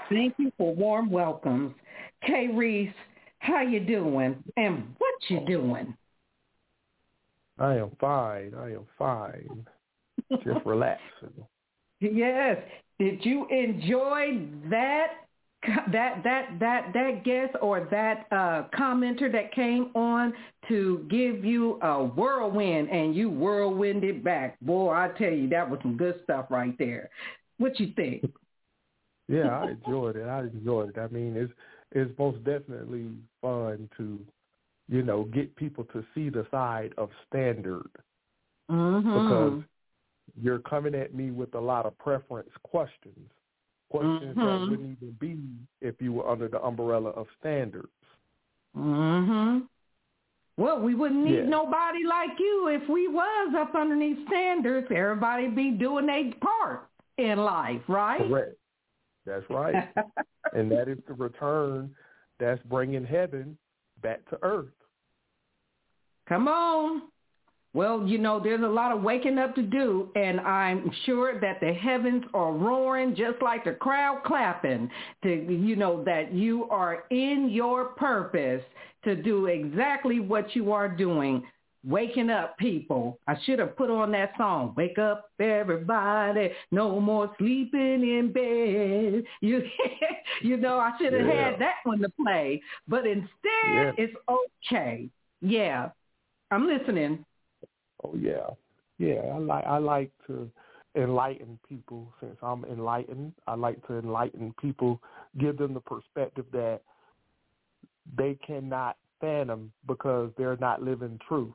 Thank you for warm welcomes. K Reese, how you doing? And what you doing? I am fine. I am fine. Just relaxing. Yes. Did you enjoy that that that that that guest or that uh, commenter that came on to give you a whirlwind and you whirlwinded back? Boy, I tell you, that was some good stuff right there. What you think? Yeah, I enjoyed it. I enjoyed it. I mean, it's it's most definitely fun to, you know, get people to see the side of standard mm-hmm. because you're coming at me with a lot of preference questions, questions mm-hmm. that wouldn't even be if you were under the umbrella of standards. Mhm. Well, we wouldn't need yeah. nobody like you if we was up underneath standards. Everybody be doing their part in life, right? Correct. That's right. and that is the return that's bringing heaven back to earth. Come on. Well, you know, there's a lot of waking up to do, and I'm sure that the heavens are roaring just like the crowd clapping to, you know, that you are in your purpose to do exactly what you are doing. Waking up, people. I should have put on that song. Wake up, everybody. No more sleeping in bed. You, you know, I should have yeah. had that one to play. But instead, yeah. it's okay. Yeah, I'm listening. Oh yeah, yeah. I like I like to enlighten people. Since I'm enlightened, I like to enlighten people, give them the perspective that they cannot fathom because they're not living truth.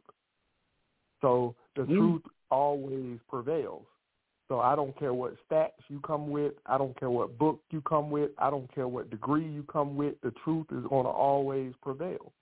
So the mm. truth always prevails. So I don't care what stats you come with. I don't care what book you come with. I don't care what degree you come with. The truth is going to always prevail.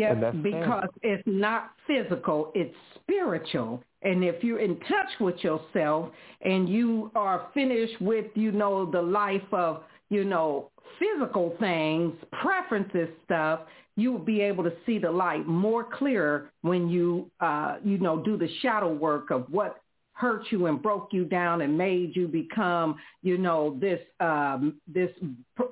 Yes, because it's not physical, it's spiritual. And if you're in touch with yourself and you are finished with, you know, the life of, you know, physical things, preferences stuff, you will be able to see the light more clear when you, uh, you know, do the shadow work of what hurt you and broke you down and made you become, you know, this um, this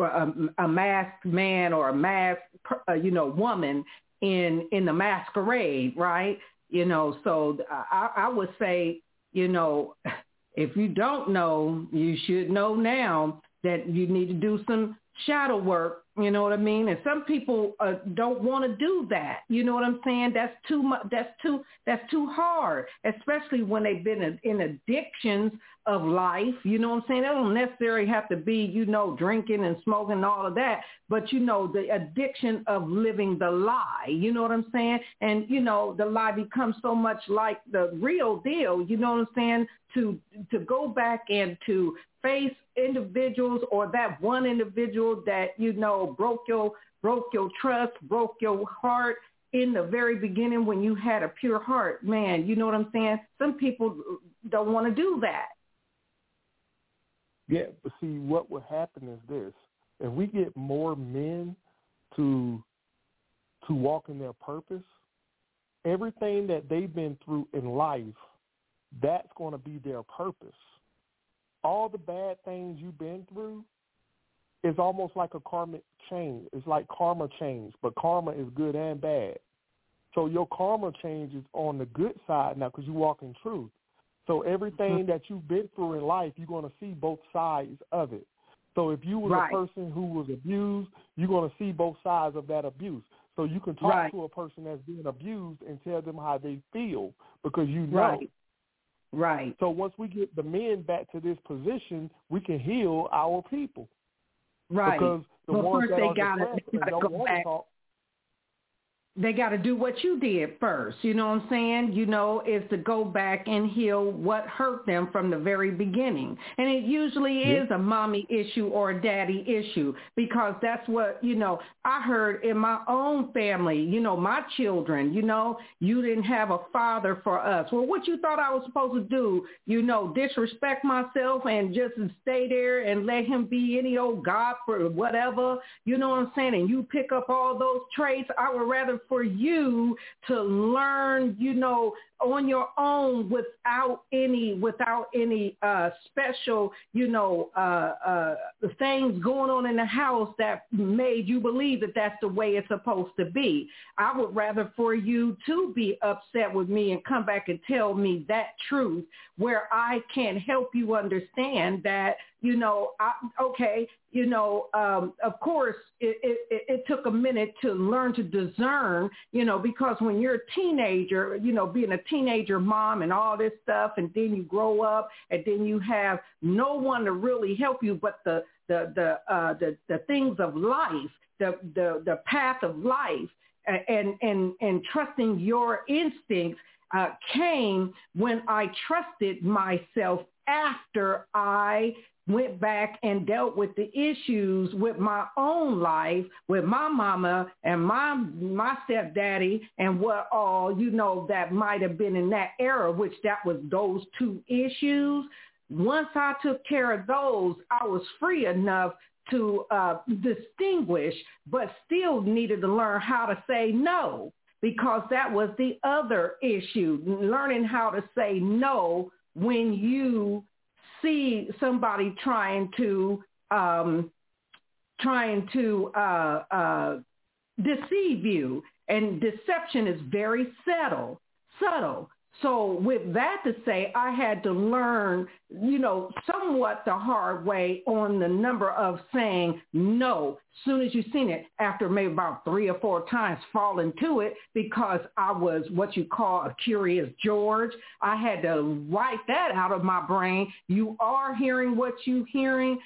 uh, a masked man or a masked, uh, you know, woman in in the masquerade, right? You know, so I, I would say, you know, if you don't know, you should know now that you need to do some shadow work. You know what I mean? And some people uh, don't want to do that. You know what I'm saying? That's too much. That's too. That's too hard, especially when they've been in, in addictions of life. You know what I'm saying? It don't necessarily have to be, you know, drinking and smoking and all of that, but you know, the addiction of living the lie. You know what I'm saying? And you know, the lie becomes so much like the real deal. You know what I'm saying? To to go back and to face individuals or that one individual that you know broke your broke your trust, broke your heart in the very beginning when you had a pure heart. Man, you know what I'm saying? Some people don't want to do that. Yeah, but see, what would happen is this: if we get more men to to walk in their purpose, everything that they've been through in life, that's going to be their purpose. All the bad things you've been through is almost like a karmic change. It's like karma change, but karma is good and bad. So your karma change is on the good side now because you walk in truth. So everything mm-hmm. that you've been through in life, you're going to see both sides of it. So if you were right. a person who was abused, you're going to see both sides of that abuse. So you can talk right. to a person that's being abused and tell them how they feel because you know. Right. Right. So once we get the men back to this position, we can heal our people. Right. Because the but ones first that they are gotta, they gotta don't want back. to talk, they got to do what you did first. You know what I'm saying? You know, is to go back and heal what hurt them from the very beginning. And it usually Yeah. is a mommy issue or a daddy issue because that's what, you know, I heard in my own family, you know, my children, you know, you didn't have a father for us. Well, what you thought I was supposed to do, you know, disrespect myself and just stay there and let him be any old God for whatever, you know what I'm saying? And you pick up all those traits. I would rather for you to learn, you know, on your own without any without any uh special you know uh uh things going on in the house that made you believe that that's the way it's supposed to be. I would rather for you to be upset with me and come back and tell me that truth where i can help you understand that you know I, okay you know um of course it, it it took a minute to learn to discern you know because when you're a teenager you know being a teenager mom and all this stuff and then you grow up and then you have no one to really help you but the the the uh the, the things of life the the the path of life and and and trusting your instincts uh, came when I trusted myself after I went back and dealt with the issues with my own life, with my mama and my my stepdaddy and what all, you know, that might have been in that era, which that was those two issues. Once I took care of those, I was free enough to uh, distinguish, but still needed to learn how to say no because that was the other issue, learning how to say no when you see somebody trying to um, trying to uh, uh, deceive you, and deception is very subtle. Subtle. So with that to say, I had to learn, you know, somewhat the hard way on the number of saying no soon as you seen it after maybe about three or four times falling to it because I was what you call a curious George. I had to wipe that out of my brain. You are hearing what you hearing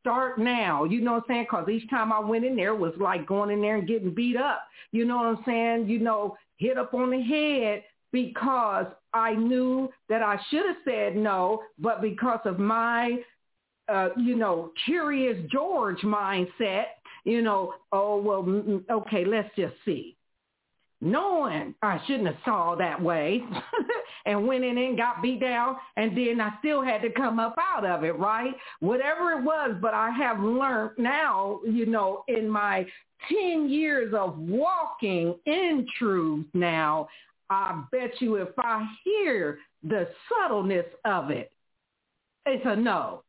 start now. You know what I'm saying? Because each time I went in there it was like going in there and getting beat up. You know what I'm saying? You know, hit up on the head because I knew that I should have said no, but because of my, uh, you know, curious George mindset, you know, oh, well, mm, mm, okay, let's just see. Knowing I shouldn't have saw that way and went in and got beat down and then I still had to come up out of it, right? Whatever it was, but I have learned now, you know, in my 10 years of walking in truth now, I bet you if I hear the subtleness of it, it's a no.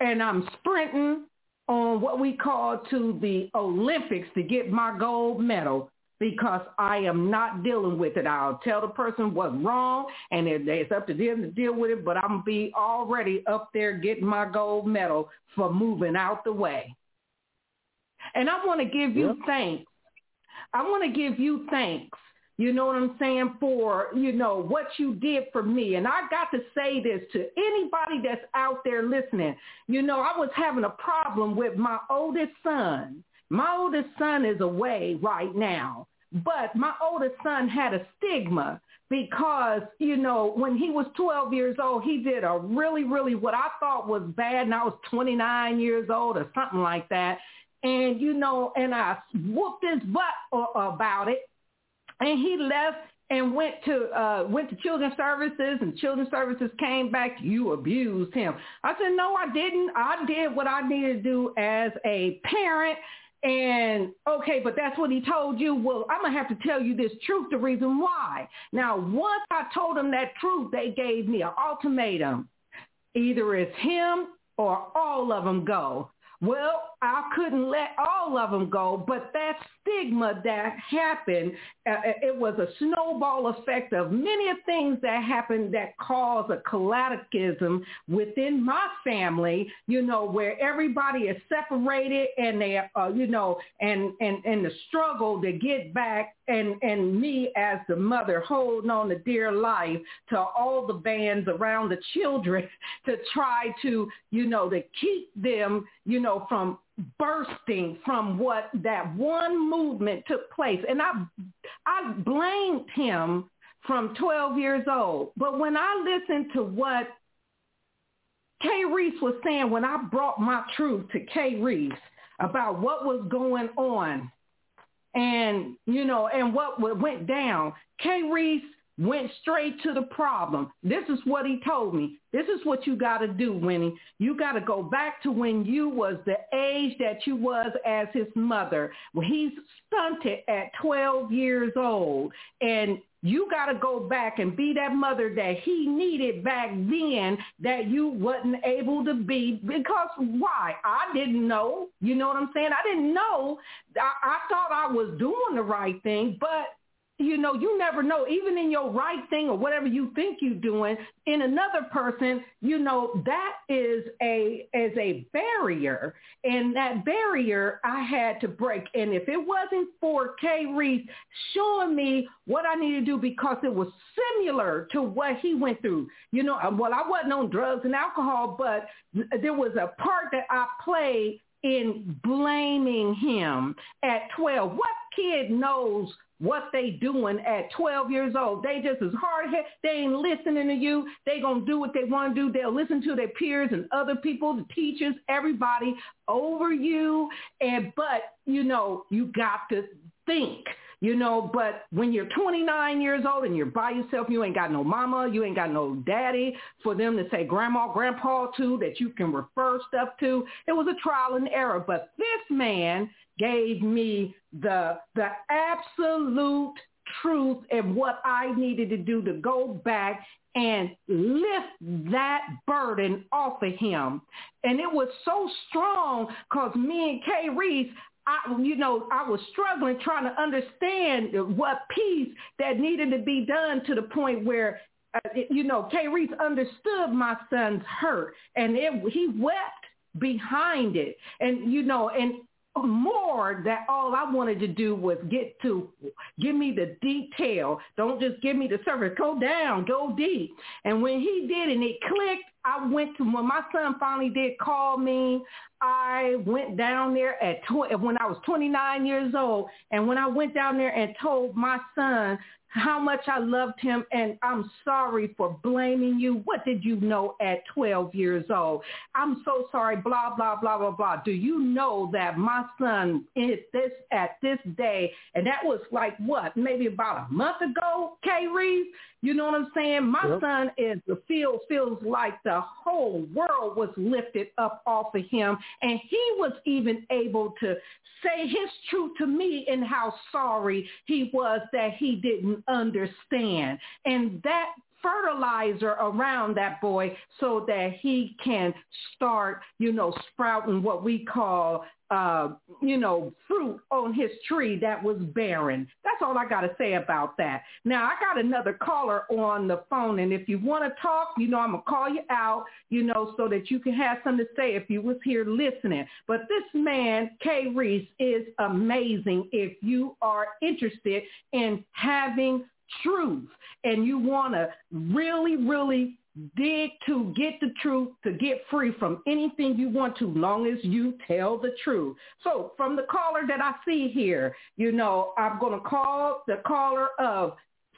And I'm sprinting on what we call to the Olympics to get my gold medal because I am not dealing with it. I'll tell the person what's wrong and it's up to them to deal with it, but I'm going to be already up there getting my gold medal for moving out the way. And I want to give you Yep. thanks. I want to give you thanks you know what I'm saying, for, you know, what you did for me. And I got to say this to anybody that's out there listening. You know, I was having a problem with my oldest son. My oldest son is away right now. But my oldest son had a stigma because, you know, when he was 12 years old, he did a really, really what I thought was bad. And I was 29 years old or something like that. And, you know, and I whooped his butt about it. And he left and went to uh went to children's services and children's services came back you abused him i said no i didn't i did what i needed to do as a parent and okay, but that's what he told you. Well, I'm gonna have to tell you this truth, the reason why. Now, once I told them that truth, they gave me an ultimatum. Either it's him or all of them go. Well, I couldn't let all of them go, but that stigma that happened, uh, uh it was a snowball effect of many things that happened that caused a cataclysm within my family, you know, where everybody is separated and they, uh, you know, and, and, and the struggle to get back and, and me as the mother holding on to dear life to all the bands around the children to try to, you know, to keep them, you know, from bursting from what that one movement took place. And I, I blamed him from 12 years old. But when I listened to what K Reese was saying when I brought my truth to K Reese about what was going on and, you know, and what went down, K Reese went straight to the problem. This is what he told me. This is what you got to do, Winnie. You got to go back to when you was the age that you was as his mother. When he's stunted at 12 years old and you got to go back and be that mother that he needed back then that you wasn't able to be because why? I didn't know. You know what I'm saying? I didn't know. I, I thought I was doing the right thing, but you know, you never know, even in your right thing or whatever you think you're doing, in another person, you know, that is a is a barrier. And that barrier I had to break. And if it wasn't for K Reese showing me what I needed to do because it was similar to what he went through. You know, um, well, I wasn't on drugs and alcohol, but there was a part that I played in blaming him at 12. What kid knows what they doing at 12 years old. They just as hard head. They ain't listening to you. They gonna do what they want to do. They'll listen to their peers and other people, the teachers, everybody over you. And but you know you got to think. You know, but when you're 29 years old and you're by yourself, you ain't got no mama, you ain't got no daddy for them to say grandma, grandpa to that you can refer stuff to. It was a trial and error. But this man gave me the the absolute truth and what I needed to do to go back and lift that burden off of him. And it was so strong because me and K Reese, I, you know, I was struggling trying to understand what piece that needed to be done to the point where, uh, you know, K Reese understood my son's hurt and it, he wept behind it. And, you know, and more that all I wanted to do was get to give me the detail. Don't just give me the surface. Go down, go deep. And when he did and it clicked, I went to when my son finally did call me. I went down there at tw- when I was 29 years old, and when I went down there and told my son how much I loved him and I'm sorry for blaming you. What did you know at 12 years old? I'm so sorry, blah, blah, blah, blah, blah. Do you know that my son is this at this day, and that was like what, maybe about a month ago, Kay Reeves? You know what I'm saying? My yep. son is the feel feels like the whole world was lifted up off of him and he was even able to say his truth to me and how sorry he was that he didn't understand. And that fertilizer around that boy so that he can start, you know, sprouting what we call uh, you know, fruit on his tree that was barren. That's all I got to say about that. Now, I got another caller on the phone, and if you want to talk, you know, I'm going to call you out, you know, so that you can have something to say if you was here listening. But this man, K Reese, is amazing if you are interested in having truth and you want to really, really dig to get the truth, to get free from anything you want to, long as you tell the truth. So from the caller that I see here, you know, I'm going to call the caller of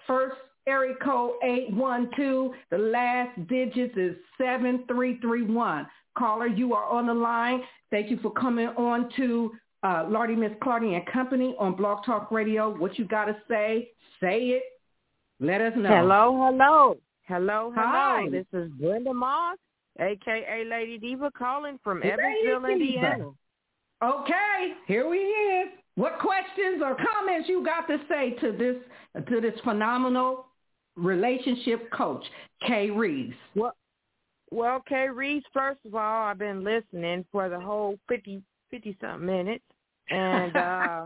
first area code 812. The last digits is 7331. Caller, you are on the line. Thank you for coming on to uh, Lardy Miss Clardy and Company on Blog Talk Radio. What you got to say, say it. Let us know. Hello, hello. Hello, hello. Hi. This is Brenda Moss, aka Lady Diva, calling from Lady Evansville. Indiana. Okay, here we is. What questions or comments you got to say to this to this phenomenal relationship coach, Kay Reeves? Well, well, K Reese, first of all, I've been listening for the whole 50, 50 something minutes, and uh,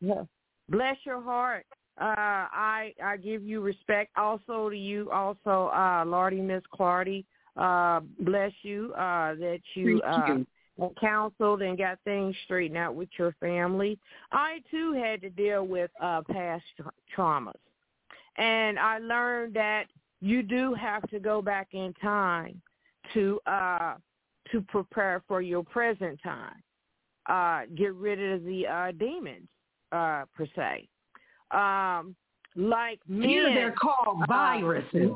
bless your heart. Uh, I I give you respect. Also to you, also uh, Lardy Miss Clardy. Uh, bless you uh, that you. Uh, you. counseled and got things straightened out with your family. I too had to deal with uh, past tra- traumas, and I learned that you do have to go back in time to uh, to prepare for your present time. Uh, get rid of the uh, demons uh, per se. Um, like men, Here they're called uh, viruses.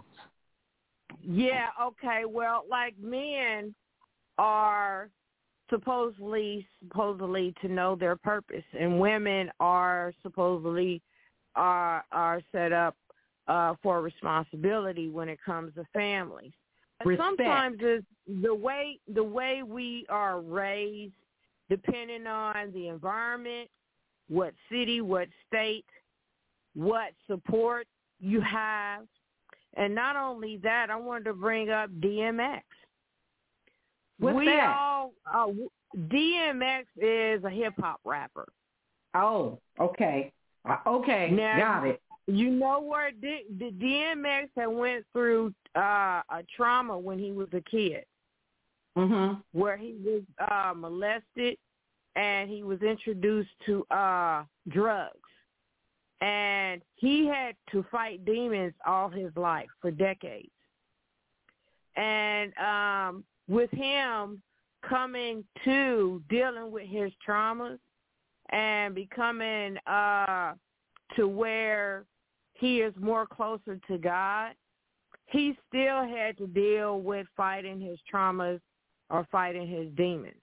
yeah, okay. Well, like men are supposedly supposedly to know their purpose and women are supposedly are are set up uh for responsibility when it comes to families. Respect. Sometimes it's the way the way we are raised depending on the environment, what city, what state, what support you have. And not only that, I wanted to bring up DMX. What's we that? all uh, DMX is a hip hop rapper. Oh, okay. Uh, okay, Now- got it. You know where D- the DMX had went through uh, a trauma when he was a kid, Mhm. where he was uh, molested and he was introduced to uh, drugs, and he had to fight demons all his life for decades. And um, with him coming to dealing with his traumas and becoming uh, to where he is more closer to God, he still had to deal with fighting his traumas or fighting his demons.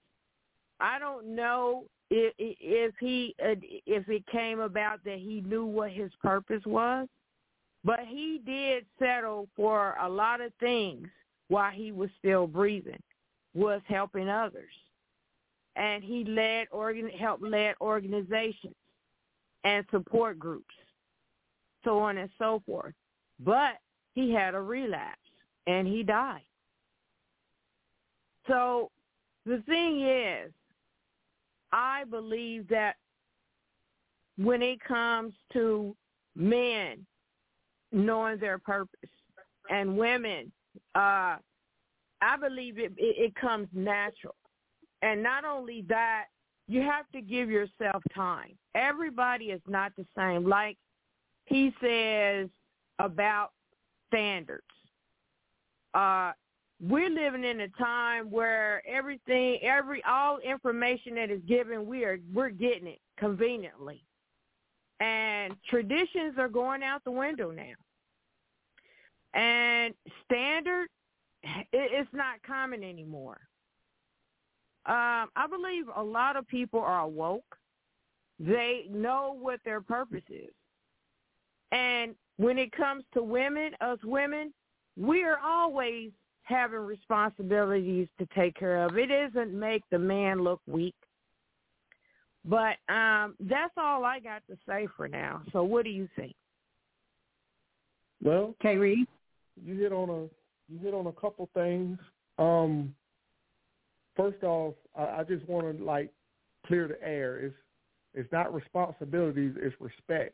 I don't know if, he uh, if it came about that he knew what his purpose was, but he did settle for a lot of things while he was still breathing, was helping others, and he led organ helped led organizations and support groups, so on and so forth. But he had a relapse and he died. So the thing is, I believe that when it comes to men knowing their purpose and women, uh, I believe it, it, it comes natural. And not only that, you have to give yourself time. Everybody is not the same. Like he says about standards. Uh, we're living in a time where everything, every all information that is given, we are we're getting it conveniently, and traditions are going out the window now. And standard, it, it's not common anymore. Um, I believe a lot of people are woke. They know what their purpose is. And when it comes to women, us women, we are always having responsibilities to take care of. It doesn't make the man look weak. But um, that's all I got to say for now. So what do you think? Well, Kay Reeves. you hit on a you hit on a couple things. Um, first off, I, I just want to like clear the air. It's it's not responsibilities, it's respect.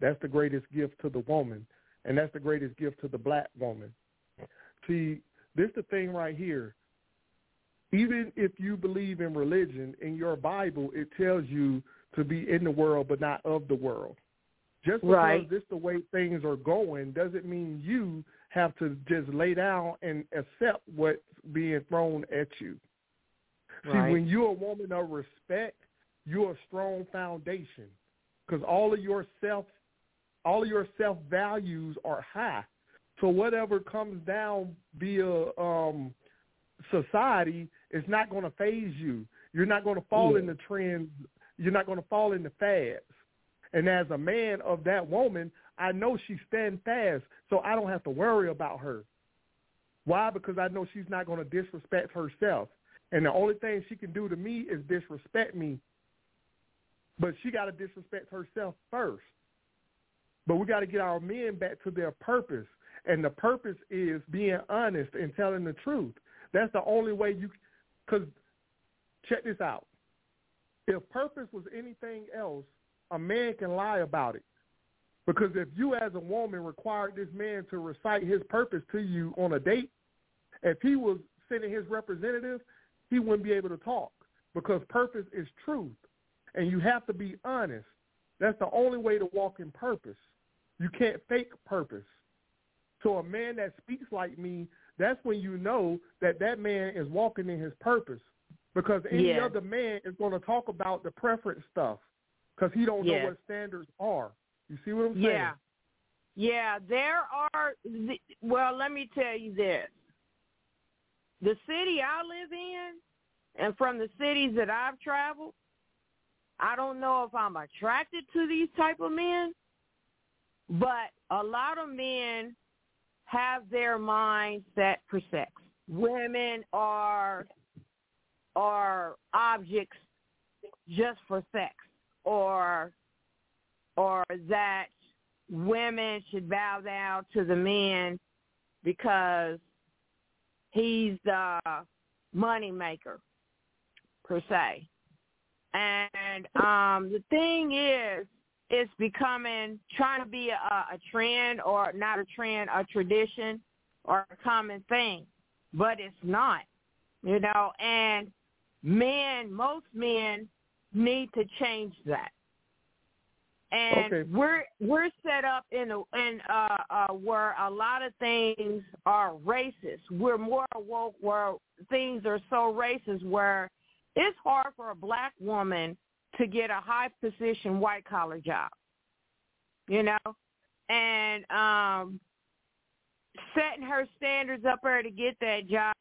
That's the greatest gift to the woman, and that's the greatest gift to the black woman. See, this the thing right here. Even if you believe in religion, in your Bible, it tells you to be in the world but not of the world. Just because Right. this the way things are going doesn't mean you have to just lay down and accept what's being thrown at you. See, when you're a woman of respect, you're a strong foundation because all of your self, all of your self values are high. So whatever comes down via um, society is not going to phase you. You're not going to fall Yeah. in the trends. You're not going to fall in the fads. And as a man of that woman, I know she's stand fast, so I don't have to worry about her. Why? Because I know she's not going to disrespect herself. And the only thing she can do to me is disrespect me. But she got to disrespect herself first. But we got to get our men back to their purpose. And the purpose is being honest and telling the truth. That's the only way you, because check this out. If purpose was anything else, a man can lie about it. Because if you as a woman required this man to recite his purpose to you on a date, if he was sending his representative, he wouldn't be able to talk because purpose is truth. And you have to be honest. That's the only way to walk in purpose. You can't fake purpose. So a man that speaks like me, that's when you know that that man is walking in his purpose. Because any Yeah. other man is going to talk about the preference stuff because he don't know what standards are. You see what I'm saying? Yeah. Yeah, there are well, let me tell you this. The city I live in and from the cities that I've traveled, I don't know if I'm attracted to these type of men, but a lot of men have their mind set for sex. Women are are objects just for sex or or that women should bow down to the man because he's the money maker per se. And um the thing is it's becoming trying to be a, a trend or not a trend, a tradition or a common thing. But it's not. You know, and men most men need to change that and Okay. we're we're set up in a in uh uh where a lot of things are racist. We're more woke where things are so racist where it's hard for a black woman to get a high position white collar job. You know? And um setting her standards up there to get that job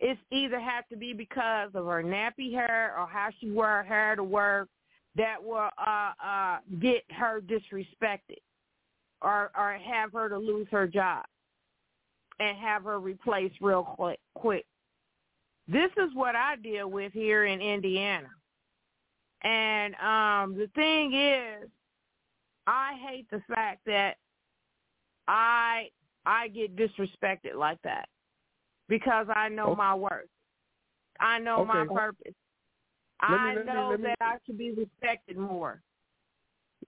it's either have to be because of her nappy hair or how she wear her hair to work that will uh uh get her disrespected or or have her to lose her job and have her replaced real quick quick. This is what I deal with here in Indiana. And um the thing is I hate the fact that I I get disrespected like that because I know Okay. my worth. I know my purpose. Let I me- know me- that I should be respected more.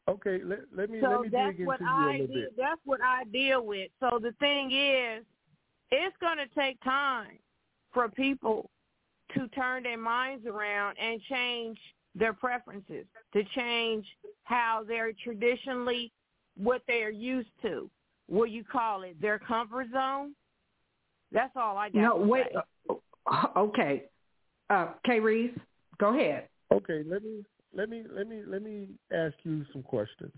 Okay, let, let me So let me that's dig what into you a little bit. that's what I deal with. So the thing is, it's going to take time for people to turn their minds around and change their preferences, to change how they're traditionally what they're used to. What you call it, their comfort zone. That's all I got. No, to wait. say. uh, Okay. Uh, K. Reese, go ahead. Okay, let me let me let me let me ask you some questions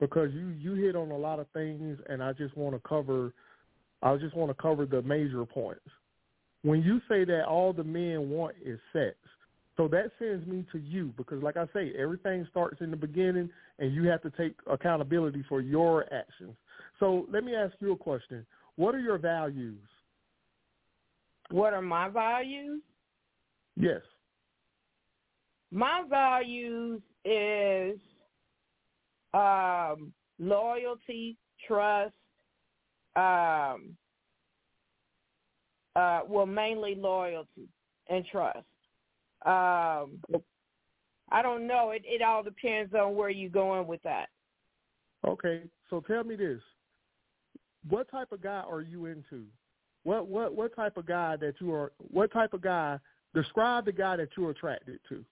because you you hit on a lot of things, and I just want to cover. I just want to cover the major points. When you say that all the men want is sex, so that sends me to you because, like I say, everything starts in the beginning, and you have to take accountability for your actions. So let me ask you a question: What are your values? What are my values? Yes. my values is um loyalty, trust, um uh well mainly loyalty and trust. Um I don't know. It it all depends on where you're going with that. Okay, so tell me this: what type of guy are you into? What what what type of guy that you are? What type of guy? Describe the guy that you're attracted to.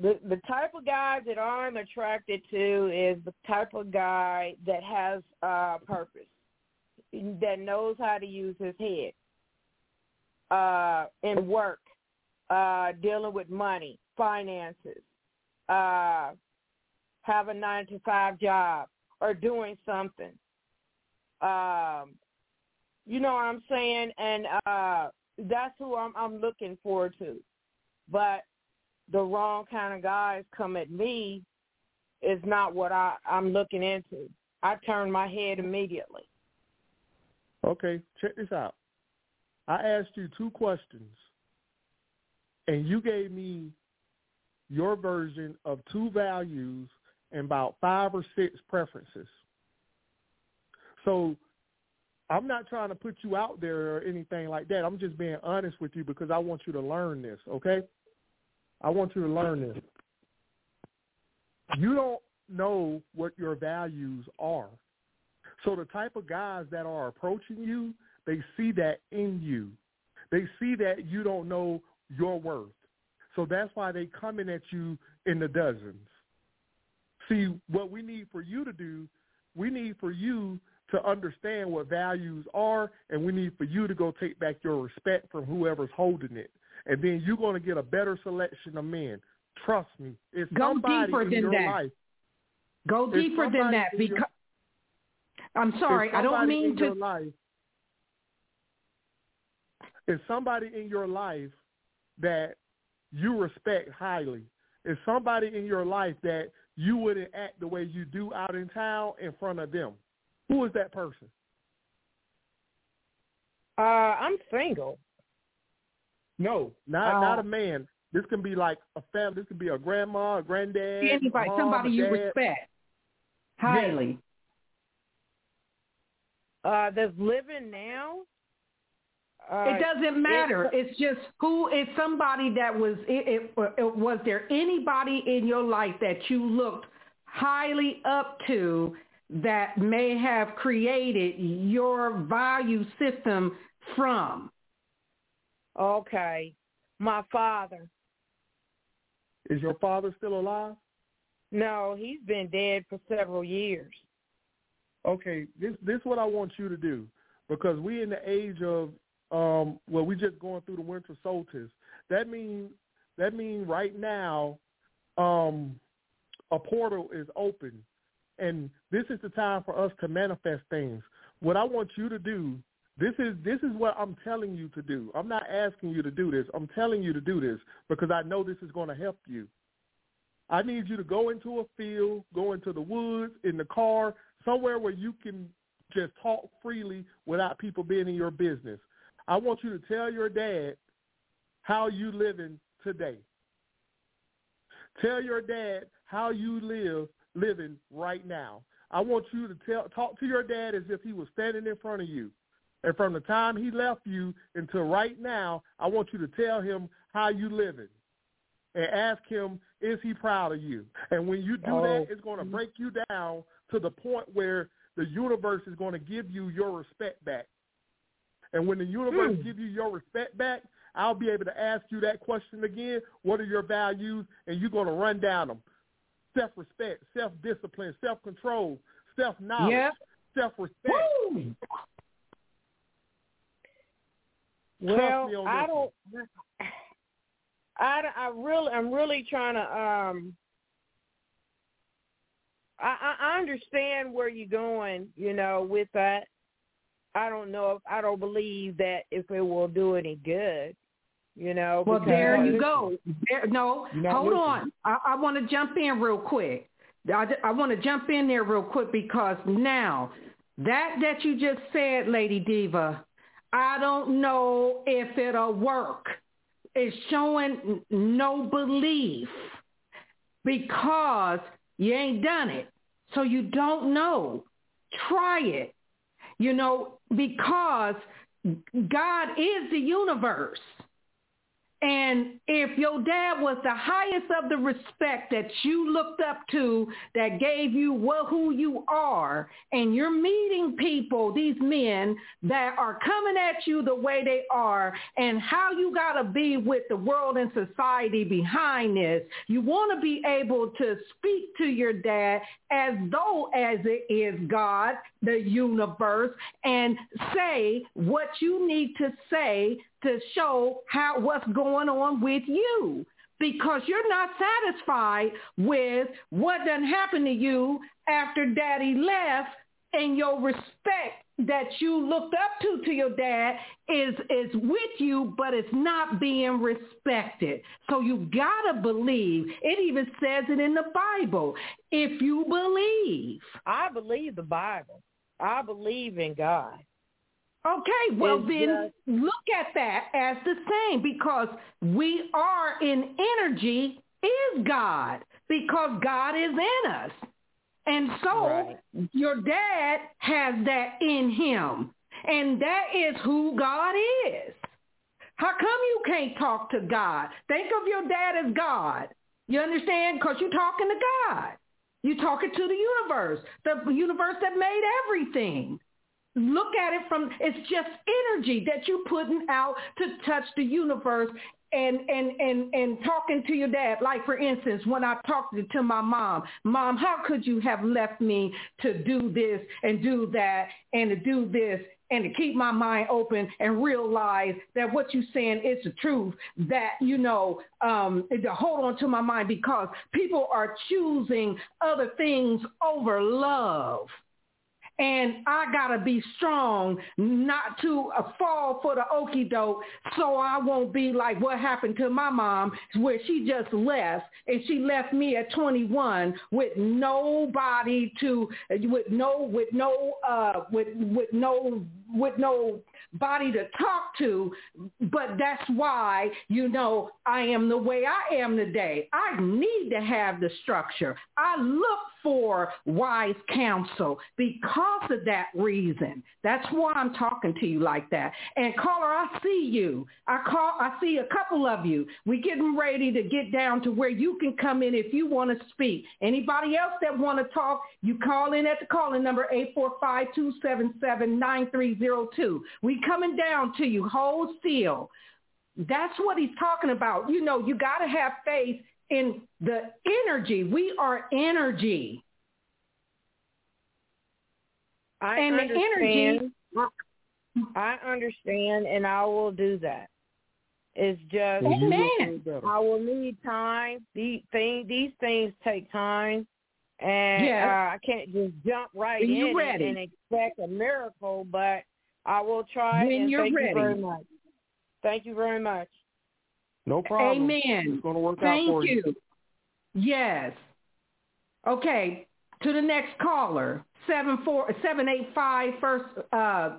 The the type of guy that I'm attracted to is the type of guy that has uh purpose, that knows how to use his head, uh, in work, uh, dealing with money, finances, uh, have a nine to five job or doing something. Um, you know what I'm saying? And uh, that's who I'm, I'm looking forward to. But the wrong kind of guys come at me is not what I, I'm looking into. I turn my head immediately. Okay, check this out. I asked you two questions, and you gave me your version of two values and about five or six preferences. So I'm not trying to put you out there or anything like that. I'm just being honest with you because I want you to learn this, okay? I want you to learn this. You don't know what your values are. So the type of guys that are approaching you, they see that in you. They see that you don't know your worth. So that's why they coming at you in the dozens. See, what we need for you to do, we need for you to understand what values are, and we need for you to go take back your respect from whoever's holding it. And then you're going to get a better selection of men. Trust me. It's Go somebody deeper in than your that. life. Go deeper than that in your- because I'm sorry, I don't mean to Your life, it's somebody in your life that you respect highly. Is somebody in your life that you wouldn't act the way you do out in town in front of them. Who is that person? Uh, I'm single. No, not not Oh. a man. This can be like a family. This could be a grandma, a granddad, anybody, mom, somebody you dad. respect highly. Uh, that's living now. Uh, it doesn't matter. it's just who is somebody that was. It, it, it, was there anybody in your life that you looked highly up to that may have created your value system from? Okay, my father. Is your father still alive? No, he's been dead for several years. Okay, this this is what I want you to do because we in the age of um well we're just going through the winter solstice. That means that means right now um a portal is open and this is the time for us to manifest things. What I want you to do, this is this is what I'm telling you to do. I'm not asking you to do this. I'm telling you to do this because I know this is going to help you. I need you to go into a field, go into the woods, in the car, somewhere where you can just talk freely without people being in your business. I want you to tell your dad how you living today. Tell your dad how you live living right now. I want you to tell talk to your dad as if he was standing in front of you. And from the time he left you until right now, I want you to tell him how you living. And ask him, is he proud of you? And when you do Oh. that, it's going to break you down to the point where the universe is going to give you your respect back. And when the universe Hmm. give you your respect back, I'll be able to ask you that question again. What are your values? And you're going to run down them. Self-respect, self-discipline, self-control, self-knowledge, Yep. self-respect. Woo! Well, I don't. I, I really, I'm really trying to. Um, I, I I understand where you're going, you know, with that. I don't know if I don't believe that if it will do any good, you know. Well, there you go. There, no, hold listening. on. I, I want to jump in real quick. I, I want to jump in there real quick because now that that you just said, Lady Diva, I don't know if it'll work. It's showing no belief because you ain't done it. So you don't know. Try it. You know, because God is the universe. And if your dad was the highest of the respect that you looked up to, that gave you what, who you are, and you're meeting people, these men that are coming at you the way they are, and how you got to be with the world and society behind this, you want to be able to speak to your dad as though as it is God, the universe, and say what you need to say to show how what's going on with you. Because you're not satisfied with what done happened to you after daddy left and your respect that you looked up to to your dad is is with you but it's not being respected. So you got to believe. It even says it in the bible. If you believe. I believe the bible. I believe in god Okay, well then look at that as the same because we are in energy is God because God is in us. And so right. your dad has that in him. And that is who God is. How come you can't talk to God? Think of your dad as God. You understand? Because you're talking to God. You're talking to the universe, the universe that made everything. Look at it from, it's just energy that you're putting out to touch the universe and and and and talking to your dad. Like for instance when i talked to my mom mom how could you have left me to do this and do that and to do this and to keep my mind open and realize that what you're saying is the truth that you know um to hold on to my mind because people are choosing other things over love and I gotta be strong not to uh, fall for the okey doke so I won't be like what happened to my mom where she just left and she left me at 21 with nobody to with no with no uh with with no with no body to talk to but that's why you know I am the way I am today I need to have the structure I look for wise counsel because of that reason. That's why I'm talking to you like that. And caller, I see you. I call I see a couple of you. We getting ready to get down to where you can come in if you want to speak. Anybody else that want to talk, you call in at the calling number 845-277-9302. We coming down to you. Hold still. That's what he's talking about. You know, you got to have faith in the energy. We are energy. I and understand. the energy. I understand, and I will do that. It's just Amen. I will need time. These things, these things take time, and Yes. uh, I can't just jump right you're in ready. and expect a miracle. But I will try. When and you're thank ready. you very much. Thank you very much. No problem. Amen. It's going to work Thank out for you. you. Yes. Okay. To the next caller, seven four seven eight five first uh,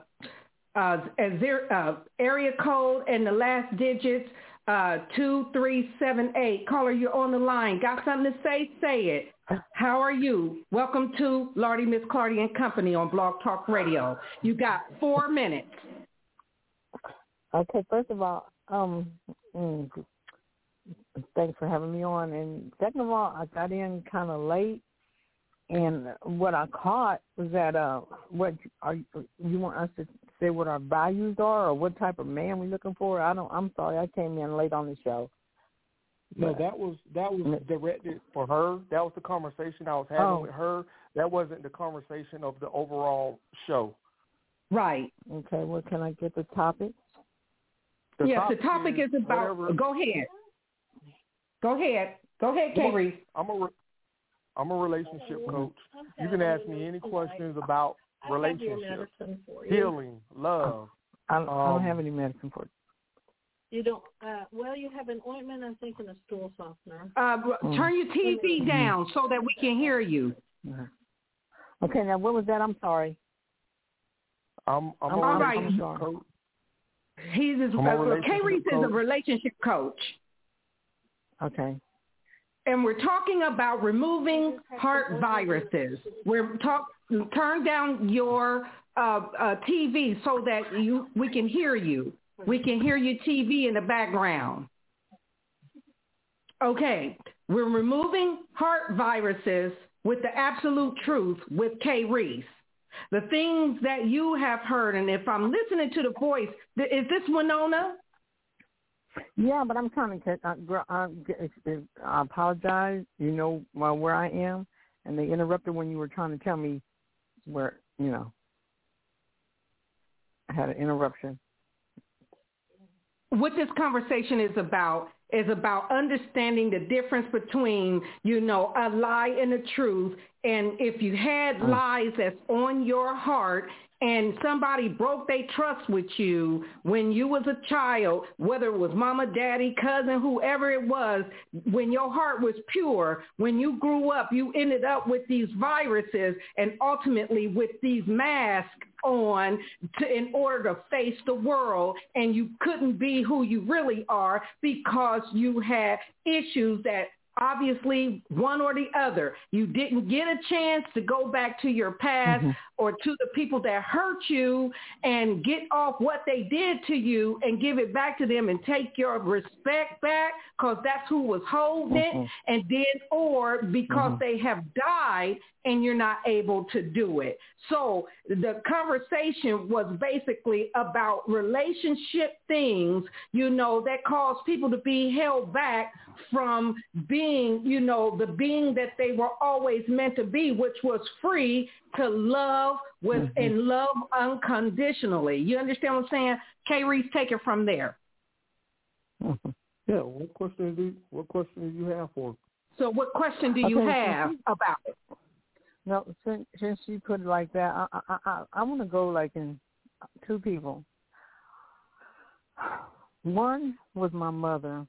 uh, as there, uh, area code and the last digits uh, two three seven eight. Caller, you're on the line. Got something to say? Say it. How are you? Welcome to Lardy Miss Clardy and Company on Blog Talk Radio. You got four minutes. Okay, first of all, um, mm, thanks for having me on. And second of all, I got in kind of late, and what I caught was that uh, what are you, you want us to say what our values are, or what type of man we're looking for? I don't. I'm sorry, I came in late on the show. No, that was that was directed for her. That was the conversation I was having Oh. with her. That wasn't the conversation of the overall show. Right. Okay, well, can I get the topic? The yes, the topic is about. whatever- Go ahead. Go ahead. Go ahead, Well, Kerry. I'm a re- I'm a relationship coach. You can ask me any questions about relationships, healing, love. I don't, I don't Um, have any medicine for it. You don't. Uh, well, you have an ointment, I think, and a stool softener. Uh, Mm. turn your TV down so that we can hear you. Okay, now what was that? I'm sorry. I'm I'm I'm a all relationship right. I'm sorry. He's a, I'm a uh, relationship K. Reese is a coach. relationship coach, Okay. and we're talking about removing heart viruses. We're talk turn down your uh, uh, TV so that you we can hear you. We can hear your TV in the background. Okay, we're removing heart viruses with the absolute truth with K Reese. The things that you have heard, and if I'm listening to the voice, is this Winona? Yeah, but I'm trying to. I, I, uh, uh, I apologize. You know where I am, and they interrupted when you were trying to tell me where you know I had an interruption. What this conversation is about is about understanding the difference between, you know, a lie and a truth. And if you had mm. lies that's on your heart and somebody broke their trust with you when you was a child, whether it was mama, daddy, cousin, whoever it was, when your heart was pure, when you grew up, you ended up with these viruses and ultimately with these masks on to, in order to face the world and you couldn't be who you really are because you had issues that obviously one or the other. You didn't get a chance to go back to your past mm-hmm. or to the people that hurt you and get off what they did to you and give it back to them and take your respect back because that's who was holding mm-hmm. it. And then or because mm-hmm. they have died and you're not able to do it. So the conversation was basically about relationship things, you know, that cause people to be held back from being, you know, the being that they were always meant to be, which was free to love with mm-hmm. and love unconditionally. You understand what I'm saying? K Reese, take it from there. Mm-hmm. Yeah, what question do what question do you have for? So what question do you have about it? No, since since you put it like that, I I I, I want to go like in two people. One was my mother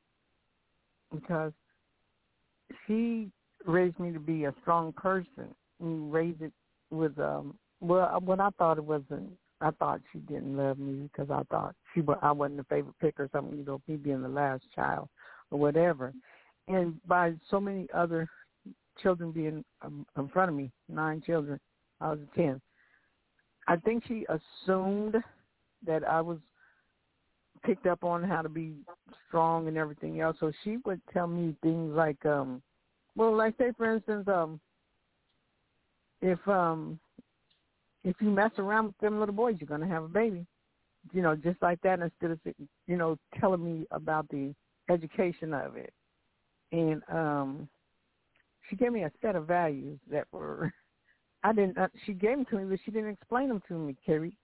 because she raised me to be a strong person and raised it with um well what I thought it wasn't I thought she didn't love me because I thought she I wasn't a favorite pick or something, you know, me being the last child or whatever. And by so many other children being um, in front of me, nine children. I was a ten. I think she assumed that I was picked up on how to be strong and everything else. So she would tell me things like, um, well, like say for instance, um, if um, if you mess around with them little boys, you're gonna have a baby. You know, just like that. Instead of you know telling me about the education of it, and um, she gave me a set of values that were I didn't. Uh, she gave them to me, but she didn't explain them to me, Carrie.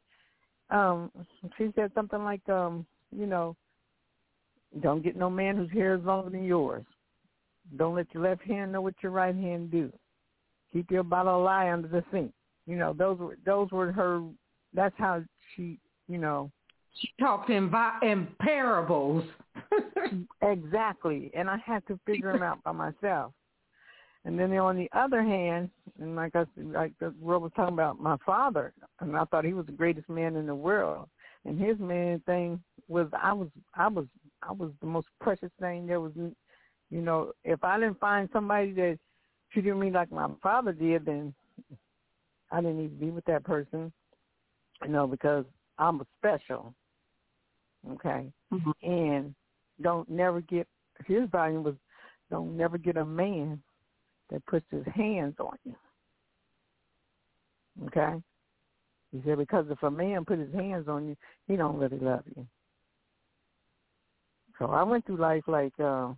Um, she said something like, um, you know, don't get no man whose hair is longer than yours. Don't let your left hand know what your right hand do. Keep your bottle of lie under the sink. You know, those were those were her. That's how she, you know. She talked in in parables. exactly, and I had to figure them out by myself. And then on the other hand, and like I like the world was talking about my father, and I thought he was the greatest man in the world. And his main thing was I was I was I was the most precious thing there was. You know, if I didn't find somebody that treated me like my father did, then I didn't need to be with that person. You know, because I'm special. Okay, mm-hmm. and don't never get his volume was don't never get a man that puts his hands on you. Okay? He said, because if a man put his hands on you, he don't really love you. So I went through life like uh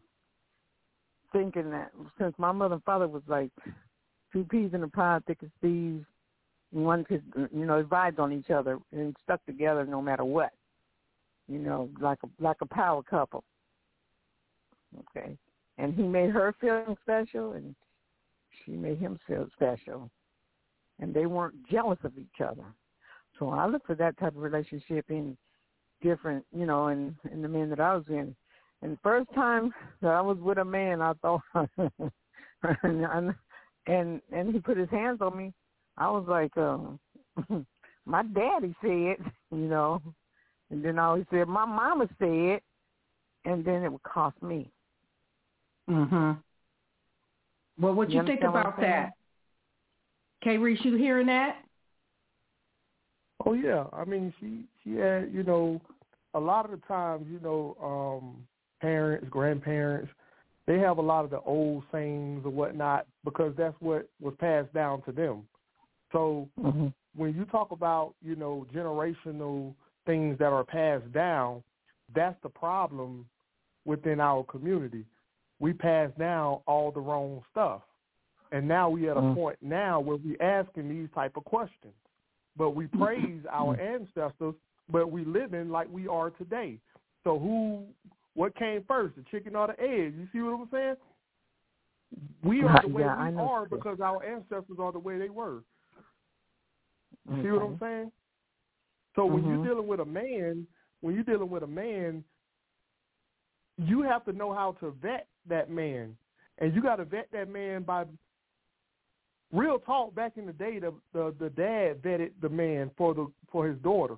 thinking that since my mother and father was like two peas in a pod, thick as thieves, one could you know, vibed on each other and stuck together no matter what. You know, like a like a power couple. Okay. And he made her feel special and she made him feel special. And they weren't jealous of each other. So I look for that type of relationship in different, you know, in, in the men that I was in. And the first time that I was with a man, I thought, and, and and he put his hands on me. I was like, um, my daddy said, you know, and then I always said my mama said, and then it would cost me. Mhm. Well, what you, you think about that? K Reese, you hearing that? Oh yeah, I mean she she had you know a lot of the times you know um parents grandparents they have a lot of the old sayings or whatnot because that's what was passed down to them. So Mm-hmm. when you talk about, you know, generational things that are passed down, that's the problem within our community. We pass down all the wrong stuff. And now we at a Mm. point now where we asking these type of questions. But we praise our ancestors, but we living like we are today. So who what came first, the chicken or the egg? You see what I'm saying? We are the way Yeah, we are because our ancestors are the way they were. You see what I'm saying? So when Mhm. you're dealing with a man, when you're dealing with a man, you have to know how to vet that man, and you got to vet that man by real talk. Back in the day, the the, the dad vetted the man for the for his daughter,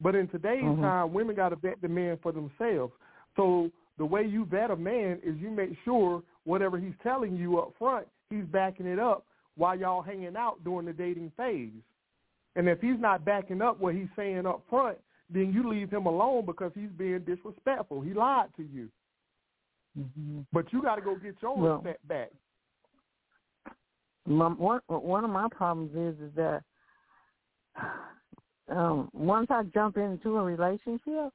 but in today's Mhm. time, women got to vet the man for themselves. So the way you vet a man is you make sure whatever he's telling you up front, he's backing it up while y'all hanging out during the dating phase. And if he's not backing up what he's saying up front, then you leave him alone because he's being disrespectful. He lied to you. Mm-hmm. But you got to go get your Well- respect back. My, one one of my problems is is that um once I jump into a relationship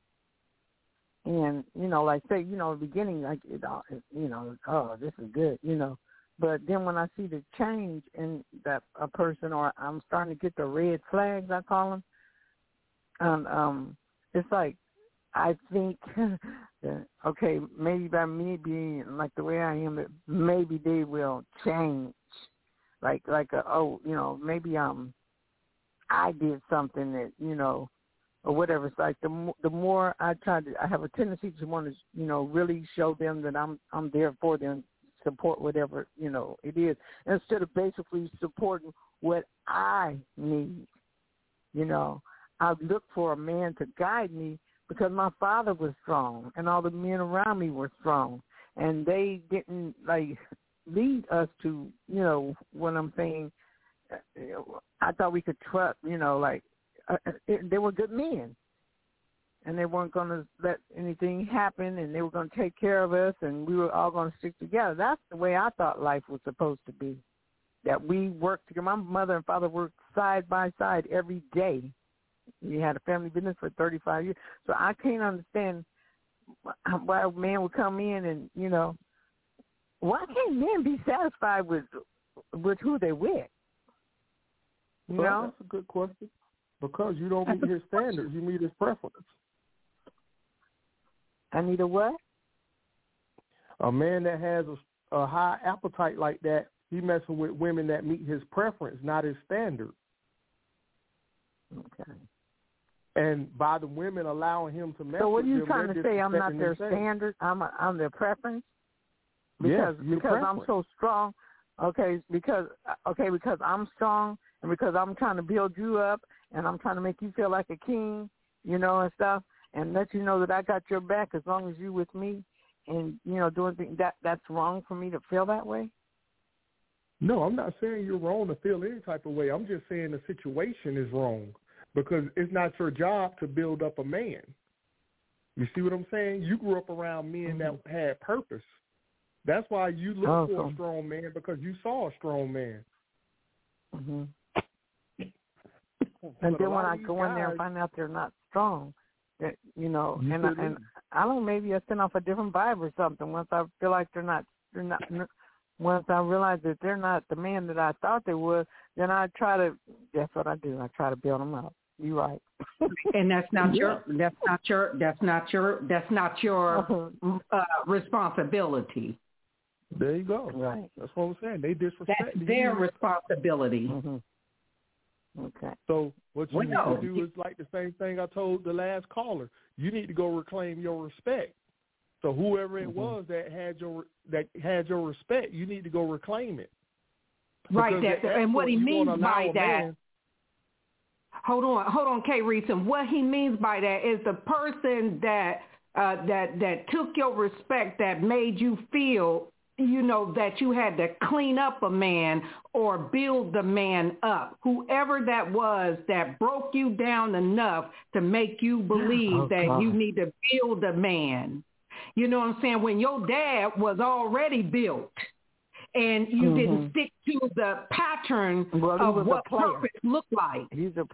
and you know like say you know the beginning like it, all- it you know oh this is good you know but then when I see the change in that a person or I'm starting to get the red flags I call them and um it's like I think that okay maybe by me being like the way I am that maybe they will change. Like like a, oh you know maybe um I did something that you know or whatever. It's like the the more I try to I have a tendency to want to you know really show them that I'm I'm there for them support whatever you know it is instead of basically supporting what I need. You know I look for a man to guide me because my father was strong and all the men around me were strong and they didn't like lead us to, you know, what I'm saying. I thought we could trust, you know, like uh, uh, it, they were good men, and they weren't going to let anything happen, and they were going to take care of us, and we were all going to stick together. That's the way I thought life was supposed to be. That we worked together. My mother and father worked side by side every day. We had a family business for 35 years, so I can't understand why a man would come in and you know why can't men be satisfied with with who they're with? You Well, know, that's a good question. Because you don't meet his standards, you meet his preference. I need a what? A man that has a, a high appetite like that, he messing with women that meet his preference, not his standard. Okay. And by the women allowing him to mess So what are you them, trying to say? I'm not their themselves. standard. I'm a, I'm their preference Yes, because because I'm so strong. Okay, because okay because I'm strong and because I'm trying to build you up and I'm trying to make you feel like a king, you know, and stuff, and let you know that I got your back as long as you with me, and you know doing things that that's wrong for me to feel that way. No, I'm not saying you're wrong to feel any type of way. I'm just saying the situation is wrong because it's not your job to build up a man. You see what I'm saying? You grew up around men that had purpose. That's why you look Oh, for a strong man because you saw a strong man. hmm And then when I go in there and find out they're not strong, that you know, You and I, and. I don't know, maybe I send off a different vibe or something. Once I feel like they're not, they're not. Once I realize that they're not the man that I thought they were, then I try to. That's what I do. I try to build them up. You right. and that's not your that's not your that's not your that's not your uh, responsibility. There you go. Right. That's what I'm saying. They disrespect That's their you. responsibility. hmm Okay. So what you Well, need no. to do is like the same thing I told the last caller. You need to go reclaim your respect. So whoever it Mhm. was that had your that had your respect, you need to go reclaim it. Right. That, and what he means by that man- Hold on, hold on, Kay Reason. What he means by that is the person that uh, that that took your respect, that made you feel, you know, that you had to clean up a man or build the man up. Whoever that was that broke you down enough to make you believe Oh, that God. you need to build a man. You know what I'm saying? When your dad was already built and you Mhm. didn't stick to the pattern Well, of what purpose looked like. He's a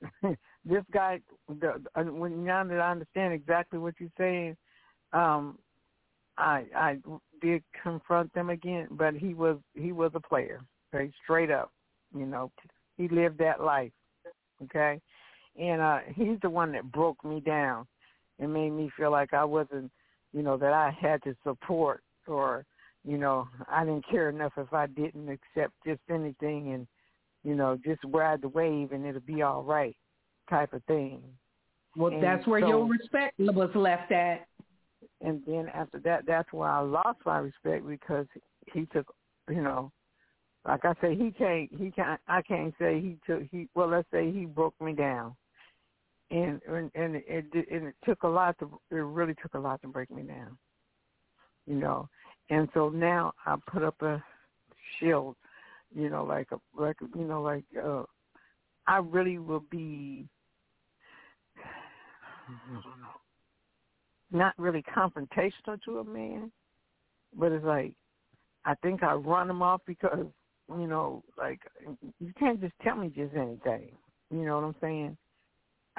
this guy. The, uh, when now that I understand exactly what you're saying, um, I I did confront them again, but he was he was a player, okay, straight up. You know, he lived that life, okay, and uh he's the one that broke me down and made me feel like I wasn't, you know, that I had to support or, you know, I didn't care enough if I didn't accept just anything and you know, just ride the wave and it'll be all right type of thing. Well, And that's where so- your respect was left at. And then after that, that's where I lost my respect because he took, you know, like I say, he can't, he can't, I can't say he took, he, well, let's say he broke me down. And, and, and it, it, and it took a lot to, it really took a lot to break me down, you know. And so now I put up a shield, you know, like a, like, you know, like, uh, I really will be, not really confrontational to a man, but it's like I think I run him off because you know, like you can't just tell me just anything. You know what I'm saying?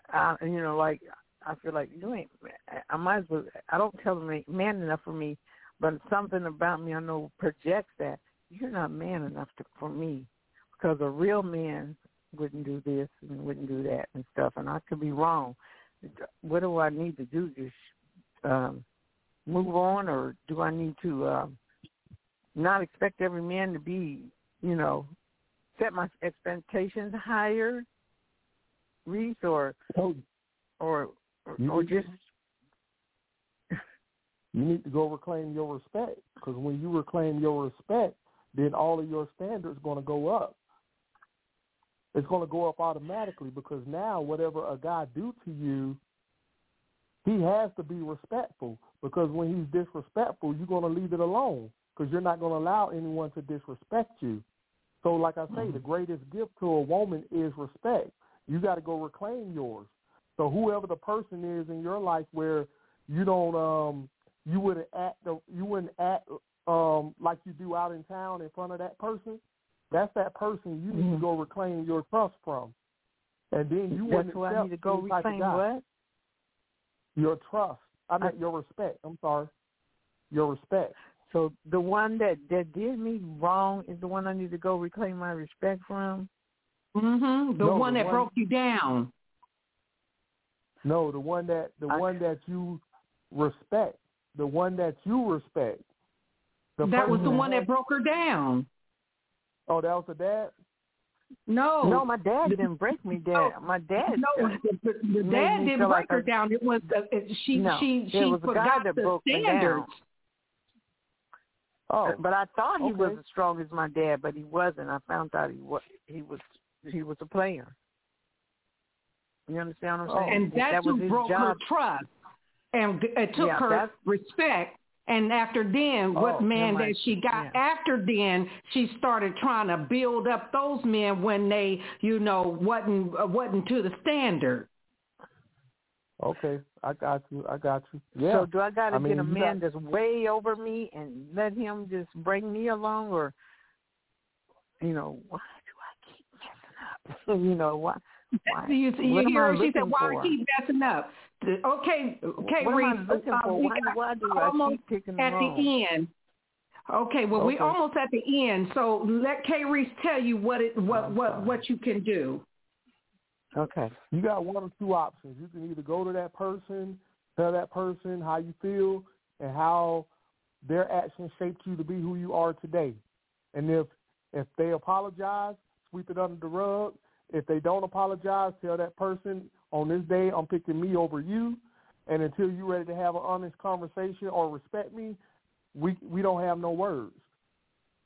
I, you know, like I feel like you ain't. I might as well. I don't tell ain't man enough for me, but something about me I know projects that you're not man enough to, for me because a real man wouldn't do this and wouldn't do that and stuff. And I could be wrong. What do I need to do? Just um, move on, or do I need to um, not expect every man to be, you know, set my expectations higher, Reese, or So or or, or just you need to go reclaim your respect because when you reclaim your respect, then all of your standards going to go up. It's going to go up automatically because now whatever a guy do to you, he has to be respectful because when he's disrespectful, you're going to leave it alone because you're not going to allow anyone to disrespect you. So like I say, the greatest gift to a woman is respect. You got to go reclaim yours. So whoever the person is in your life where you don't um you wouldn't act the, you wouldn't act um like you do out in town in front of that person, that's that person you need Mhm. to go reclaim your trust from. And then you that's wouldn't who I need to go any type of reclaim. What? Your trust. I mean I- your respect. I'm sorry. Your respect. So the one that that did me wrong is the one I need to go reclaim my respect from. hmm The No, one the that one- broke you down. No, the one that the I- one that you respect. The one that you respect. The that was the one had- that broke her down. Oh, that was the dad. No, No, my dad didn't break me down. My dad. no, the, the, the dad didn't break like her I- down. It was the, it, she No, she it she was the guy forgot that the broke me standards. down. Oh, But I thought he was as strong as my dad, but he wasn't. I found out he was. He was. He was a player. You understand what I'm saying? and that's that was who his broke job. her trust and it took Yeah, her respect. And after then, what Oh, man never that she got yeah. after then, she started trying to build up those men when they, you know, wasn't uh, wasn't to the standard. okay. I got you. I got you. Yeah. So do I got to I mean, get a man got- that's way over me and let him just bring me along, or you know, why do I keep messing up? you know why? why You, you hear I her? She said, looking "Why for? I keep messing up?" The- Okay, okay, what Reese. I uh, we Why, why do I almost keep picking at wrong? the end. Okay, well, we Okay. almost at the end. So let K. Reese tell you what it what what what you can do. Okay. You got one or two options. You can either go to that person, tell that person how you feel and how their actions shaped you to be who you are today. And if if they apologize, sweep it under the rug. If they don't apologize, tell that person on this day I'm picking me over you. And until you're ready to have an honest conversation or respect me, we we don't have no words.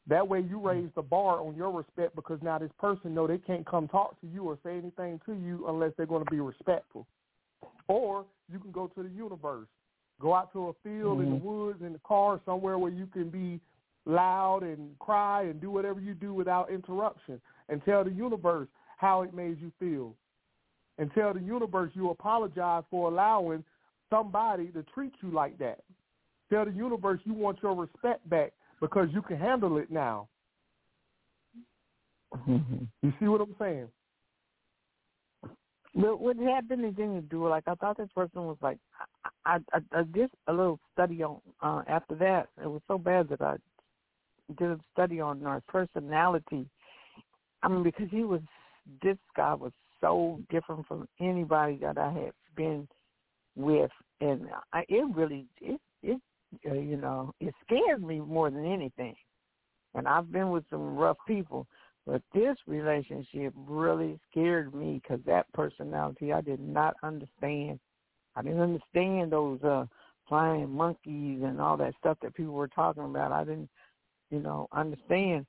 That way you hmm. raise the bar on your respect because now this person know they can't come talk to you or say anything to you unless they're going to be respectful. Or you can go to the universe. Go out to a field in the hmm. woods, in the car, somewhere where you can be loud and cry and do whatever you do without interruption and tell the universe how it made you feel. And tell the universe you apologize for allowing somebody to treat you like that. Tell the universe you want your respect back because you can handle it now. Mm-hmm. You see what I'm saying? But what happened and didn't do like I thought this person was like I I, I did a little study on uh after that. It was so bad that I did a study on our personality. I mean because he was this guy was so different from anybody that I had been with and I it really it it uh, you know, it scared me more than anything. And I've been with some rough people, but this relationship really scared me because that personality I did not understand. I didn't understand those uh flying monkeys and all that stuff that people were talking about. I didn't, you know, understand.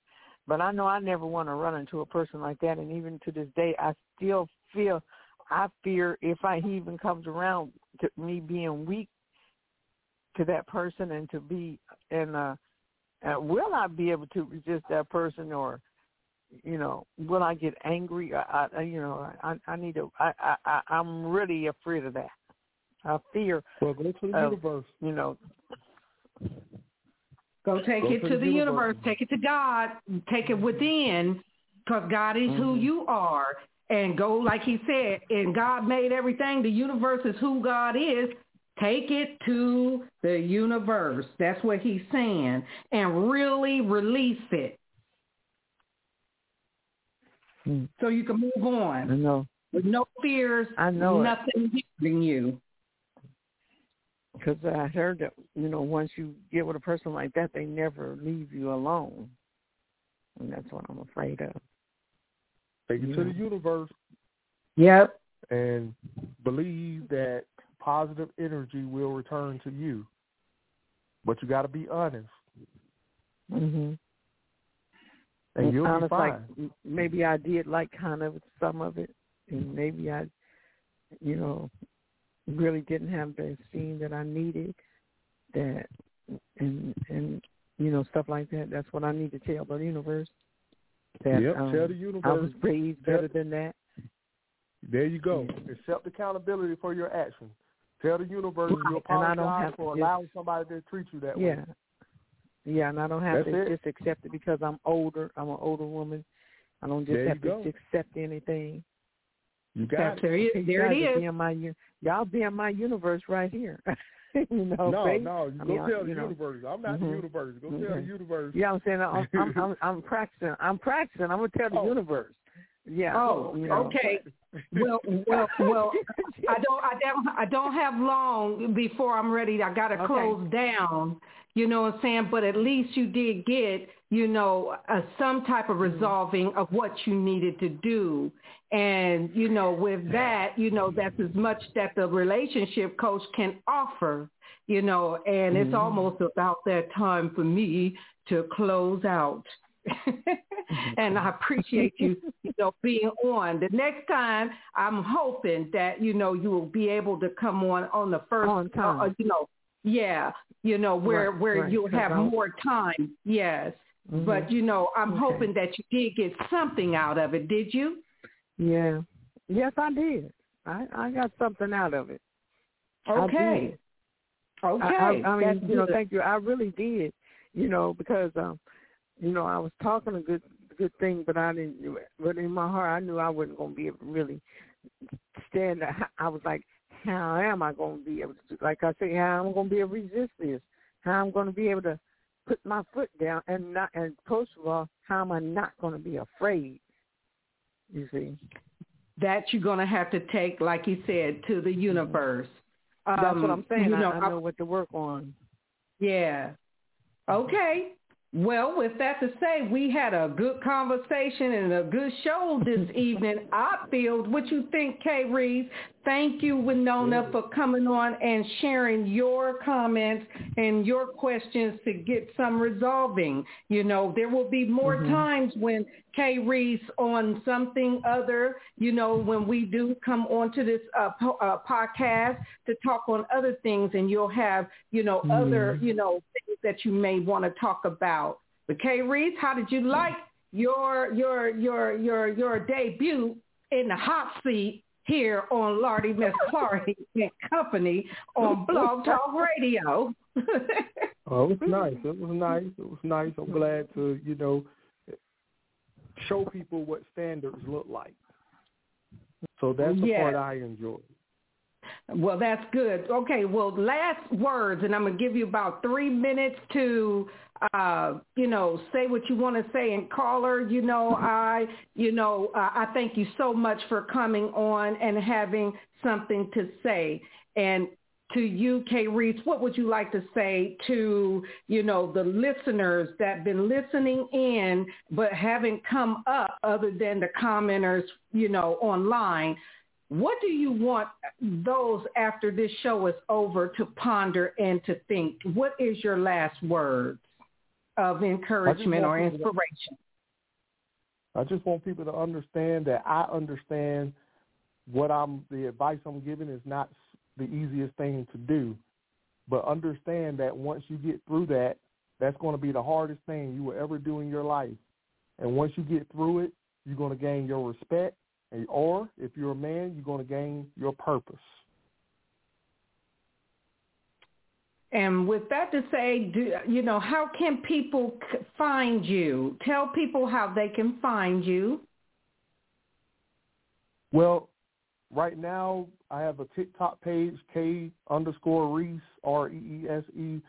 But I know I never want to run into a person like that. And even to this day, I still feel, I fear if I he even comes around to me being weak to that person and to be and uh, uh will I be able to resist that person or you know will I get angry? I, I you know I I need to I I I'm really afraid of that. I fear well go to the of, universe. you know go take Go it to the the universe. take it to God take it within because God is who Mhm. you are and go like he said and God made everything the universe is who God is Take it to the universe. That's what he's saying. And really release it Hmm. so you can move I on know with no fears, I know it. nothing hindering you. Because I heard that you know once you get with a person like that they never leave you alone. And that's what I'm afraid of. Take it to the universe. Yep. and believe that positive energy will return to you. But you got to be honest, mhm and you'll honest, be fine. like maybe I did like kind of some of it, and maybe I, you know, really didn't have the esteem that I needed. That and and you know stuff like that. That's what I need to tell the universe. That yep, um, tell the universe. I universe. was raised tell- better than that. There you go. Accept accountability for your actions. Tell the universe you Right, and I apologize don't have to for just- allowing somebody to treat you that Yeah. way. Yeah, and I don't have That's to it. just accept it because I'm older. I'm an older woman. I don't just There have to go. just accept anything. You got That's it. there, you- Okay, there you it guys are my u- y'all be in my universe right here. you know, no, babe? no, you I go mean, I- tell the know. universe. I'm not the Mhm. universe. Go tell the universe. Yeah, I'm saying I'm I'm, I'm, I'm practicing. I'm practicing. I'm gonna tell the Oh. universe. Yeah. Oh, you know. okay. Well, well, well. I don't, I don't, I don't have long before I'm ready. I got to Okay. close down. You know what I'm saying? But at least you did get, you know, uh, some type of resolving of what you needed to do. And, you know, with that, you know, that's as much that the relationship coach can offer, you know, and it's Mhm. almost about that time for me to close out. and I appreciate you, you know, being on. The next time, I'm hoping that you know you will be able to come on on the first, On time. Uh, you know, yeah, you know where Right, where right, you'll have more time. Yes, Mhm. but you know, I'm Okay. hoping that you did get something out of it. Did you? Yeah. Yes, I did. I I got something out of it. Okay. Okay. I, I, I mean, That's you know, thank you. I really did. You know, because um, you know, I was talking a good good thing, but I didn't. But in my heart, I knew I wasn't going to be able to really stand. I was like, how am I going to be able to? Like I say, how am I going to be able to resist this? How I'm going to be able to put my foot down and not. And first of all, how am I not going to be afraid? You see. that you're going to have to take, like you said, to the universe. That's what Um, I'm saying. You I, know, I know what to work on. Yeah. Okay. Well, with that to say, we had a good conversation and a good show this evening. I feel. What you think, K Reese? Thank you, Winona, for coming on and sharing your comments and your questions to get some resolving. You know, there will be more Mhm. times when K Reese on something other, you know, when we do come onto this uh, po- uh, podcast to talk on other things and you'll have, you know, other, Mhm. you know, things that you may want to talk about. But K Reese, how did you like your your your your your debut in the hot seat here on Lardy Miss Clardy and Company on Blog Talk Radio? oh, it was nice. It was nice. It was nice. I'm glad to, you know, show people what standards look like. So that's the Yes. part I enjoy. Well, that's good. Okay, well, last words, and I'm going to give you about three minutes to, uh, you know, say what you want to say. And caller, you know, I, you know, uh, I thank you so much for coming on and having something to say. And to you, K Reese, what would you like to say to, you know, the listeners that been listening in but haven't come up other than the commenters, you know, online? What do you want those after this show is over to ponder and to think? What is your last words of encouragement or people to- inspiration? I just want people to understand that I understand what I'm the advice I'm giving is not the easiest thing to do, but understand that once you get through that, that's going to be the hardest thing you will ever do in your life. And once you get through it, you're going to gain your respect, or if you're a man, you're going to gain your purpose. And with that to say, do, you know, how can people find you? Tell people how they can find you. Well, right now I have a TikTok page, K underscore Reese, R E E S E,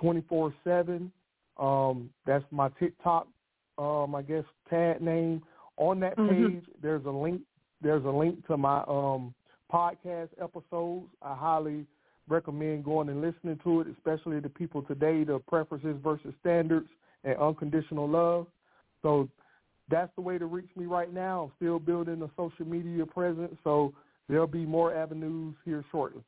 twenty four seven. Um, that's my TikTok, um, I guess tag name. On that Mhm. page, there's a link. There's a link to my um podcast episodes. I highly recommend going and listening to it, especially the people today, the preferences versus standards and unconditional love. So that's the way to reach me right now. I'm still building a social media presence, so there'll be more avenues here shortly.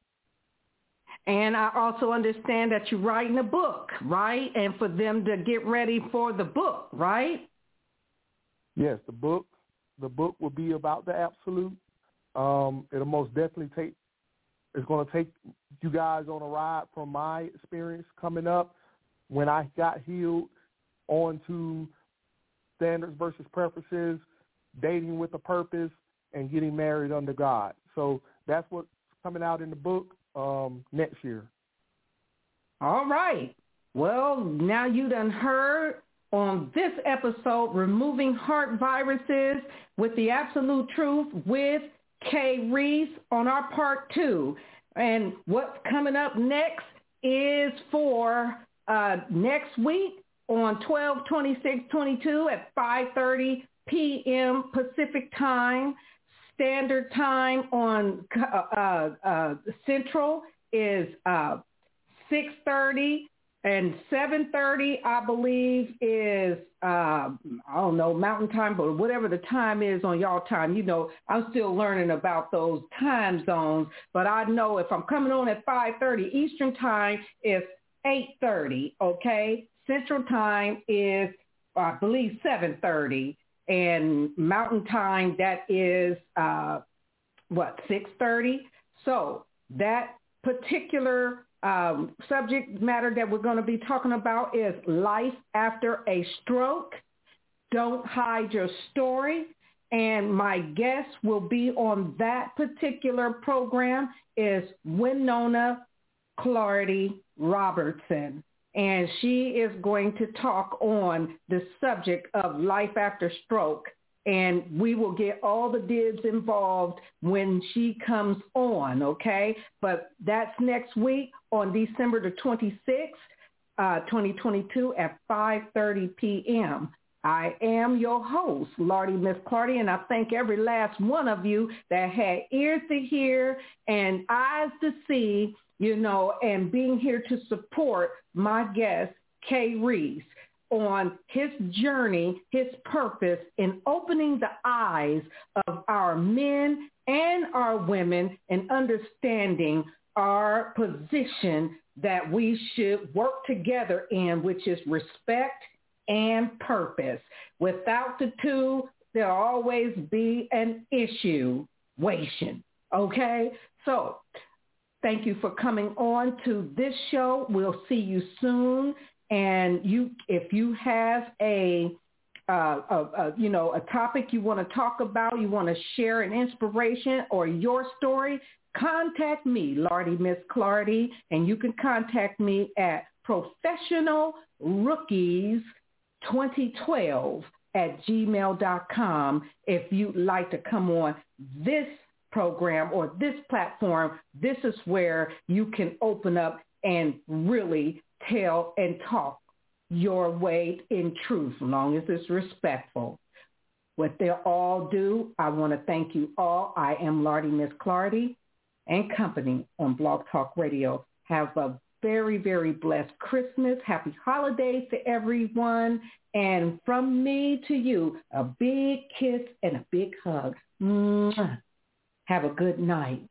And I also understand that you're writing a book, right? And for them to get ready for the book, right? Yes, the book the book will be about the absolute. Um, it'll most definitely take it's going to take you guys on a ride from my experience coming up when I got healed on to standards versus preferences, dating with a purpose, and getting married under God. So that's what's coming out in the book um, next year. All right. Well, now you done heard on this episode, Removing Heart Viruses with the Absolute Truth with K Reese on our part two. And what's coming up next is for uh, next week on 12, 26, 22 at 5.30 p.m. Pacific Time. Standard Time on uh, uh, uh, Central is uh, 6.30 and 7.30 I believe is, uh, I don't know, mountain time, but whatever the time is on y'all time. You know, I'm still learning about those time zones, but I know if I'm coming on at 5.30 Eastern time, it's 8.30, okay? Central time is, I believe, 7.30. And mountain time, that is, uh, what, 6.30? So that particular um, subject matter that we're going to be talking about is life after a stroke. Don't hide your story. And my guest will be on that particular program is Winona Clarity Robertson. And she is going to talk on the subject of life after stroke. And we will get all the dibs involved when she comes on, okay? But that's next week on December the 26th, uh, 2022 at 5.30 p.m. I am your host, Lardy Miss Clardy, and I thank every last one of you that had ears to hear and eyes to see, you know, and being here to support my guest, K Reese, on his journey, his purpose in opening the eyes of our men and our women and understanding our position that we should work together in, which is respect and purpose. Without the two, there'll always be an issue. Okay? So thank you for coming on to this show. We'll see you soon. And you, if you have a, uh, a, a, you know, a topic you want to talk about, you want to share an inspiration or your story, contact me, Lardy Miss Clardy, and you can contact me at Professional Rookies 2012 at gmail.com if you'd like to come on this program or this platform. This is where you can open up and really tell and talk your way in truth, as long as it's respectful. What they all do, I want to thank you all. I am Lardy Miss Clardy and company on Blog Talk Radio. Have a very, very blessed Christmas. Happy holidays to everyone. And from me to you, a big kiss and a big hug. Mwah. Have a good night.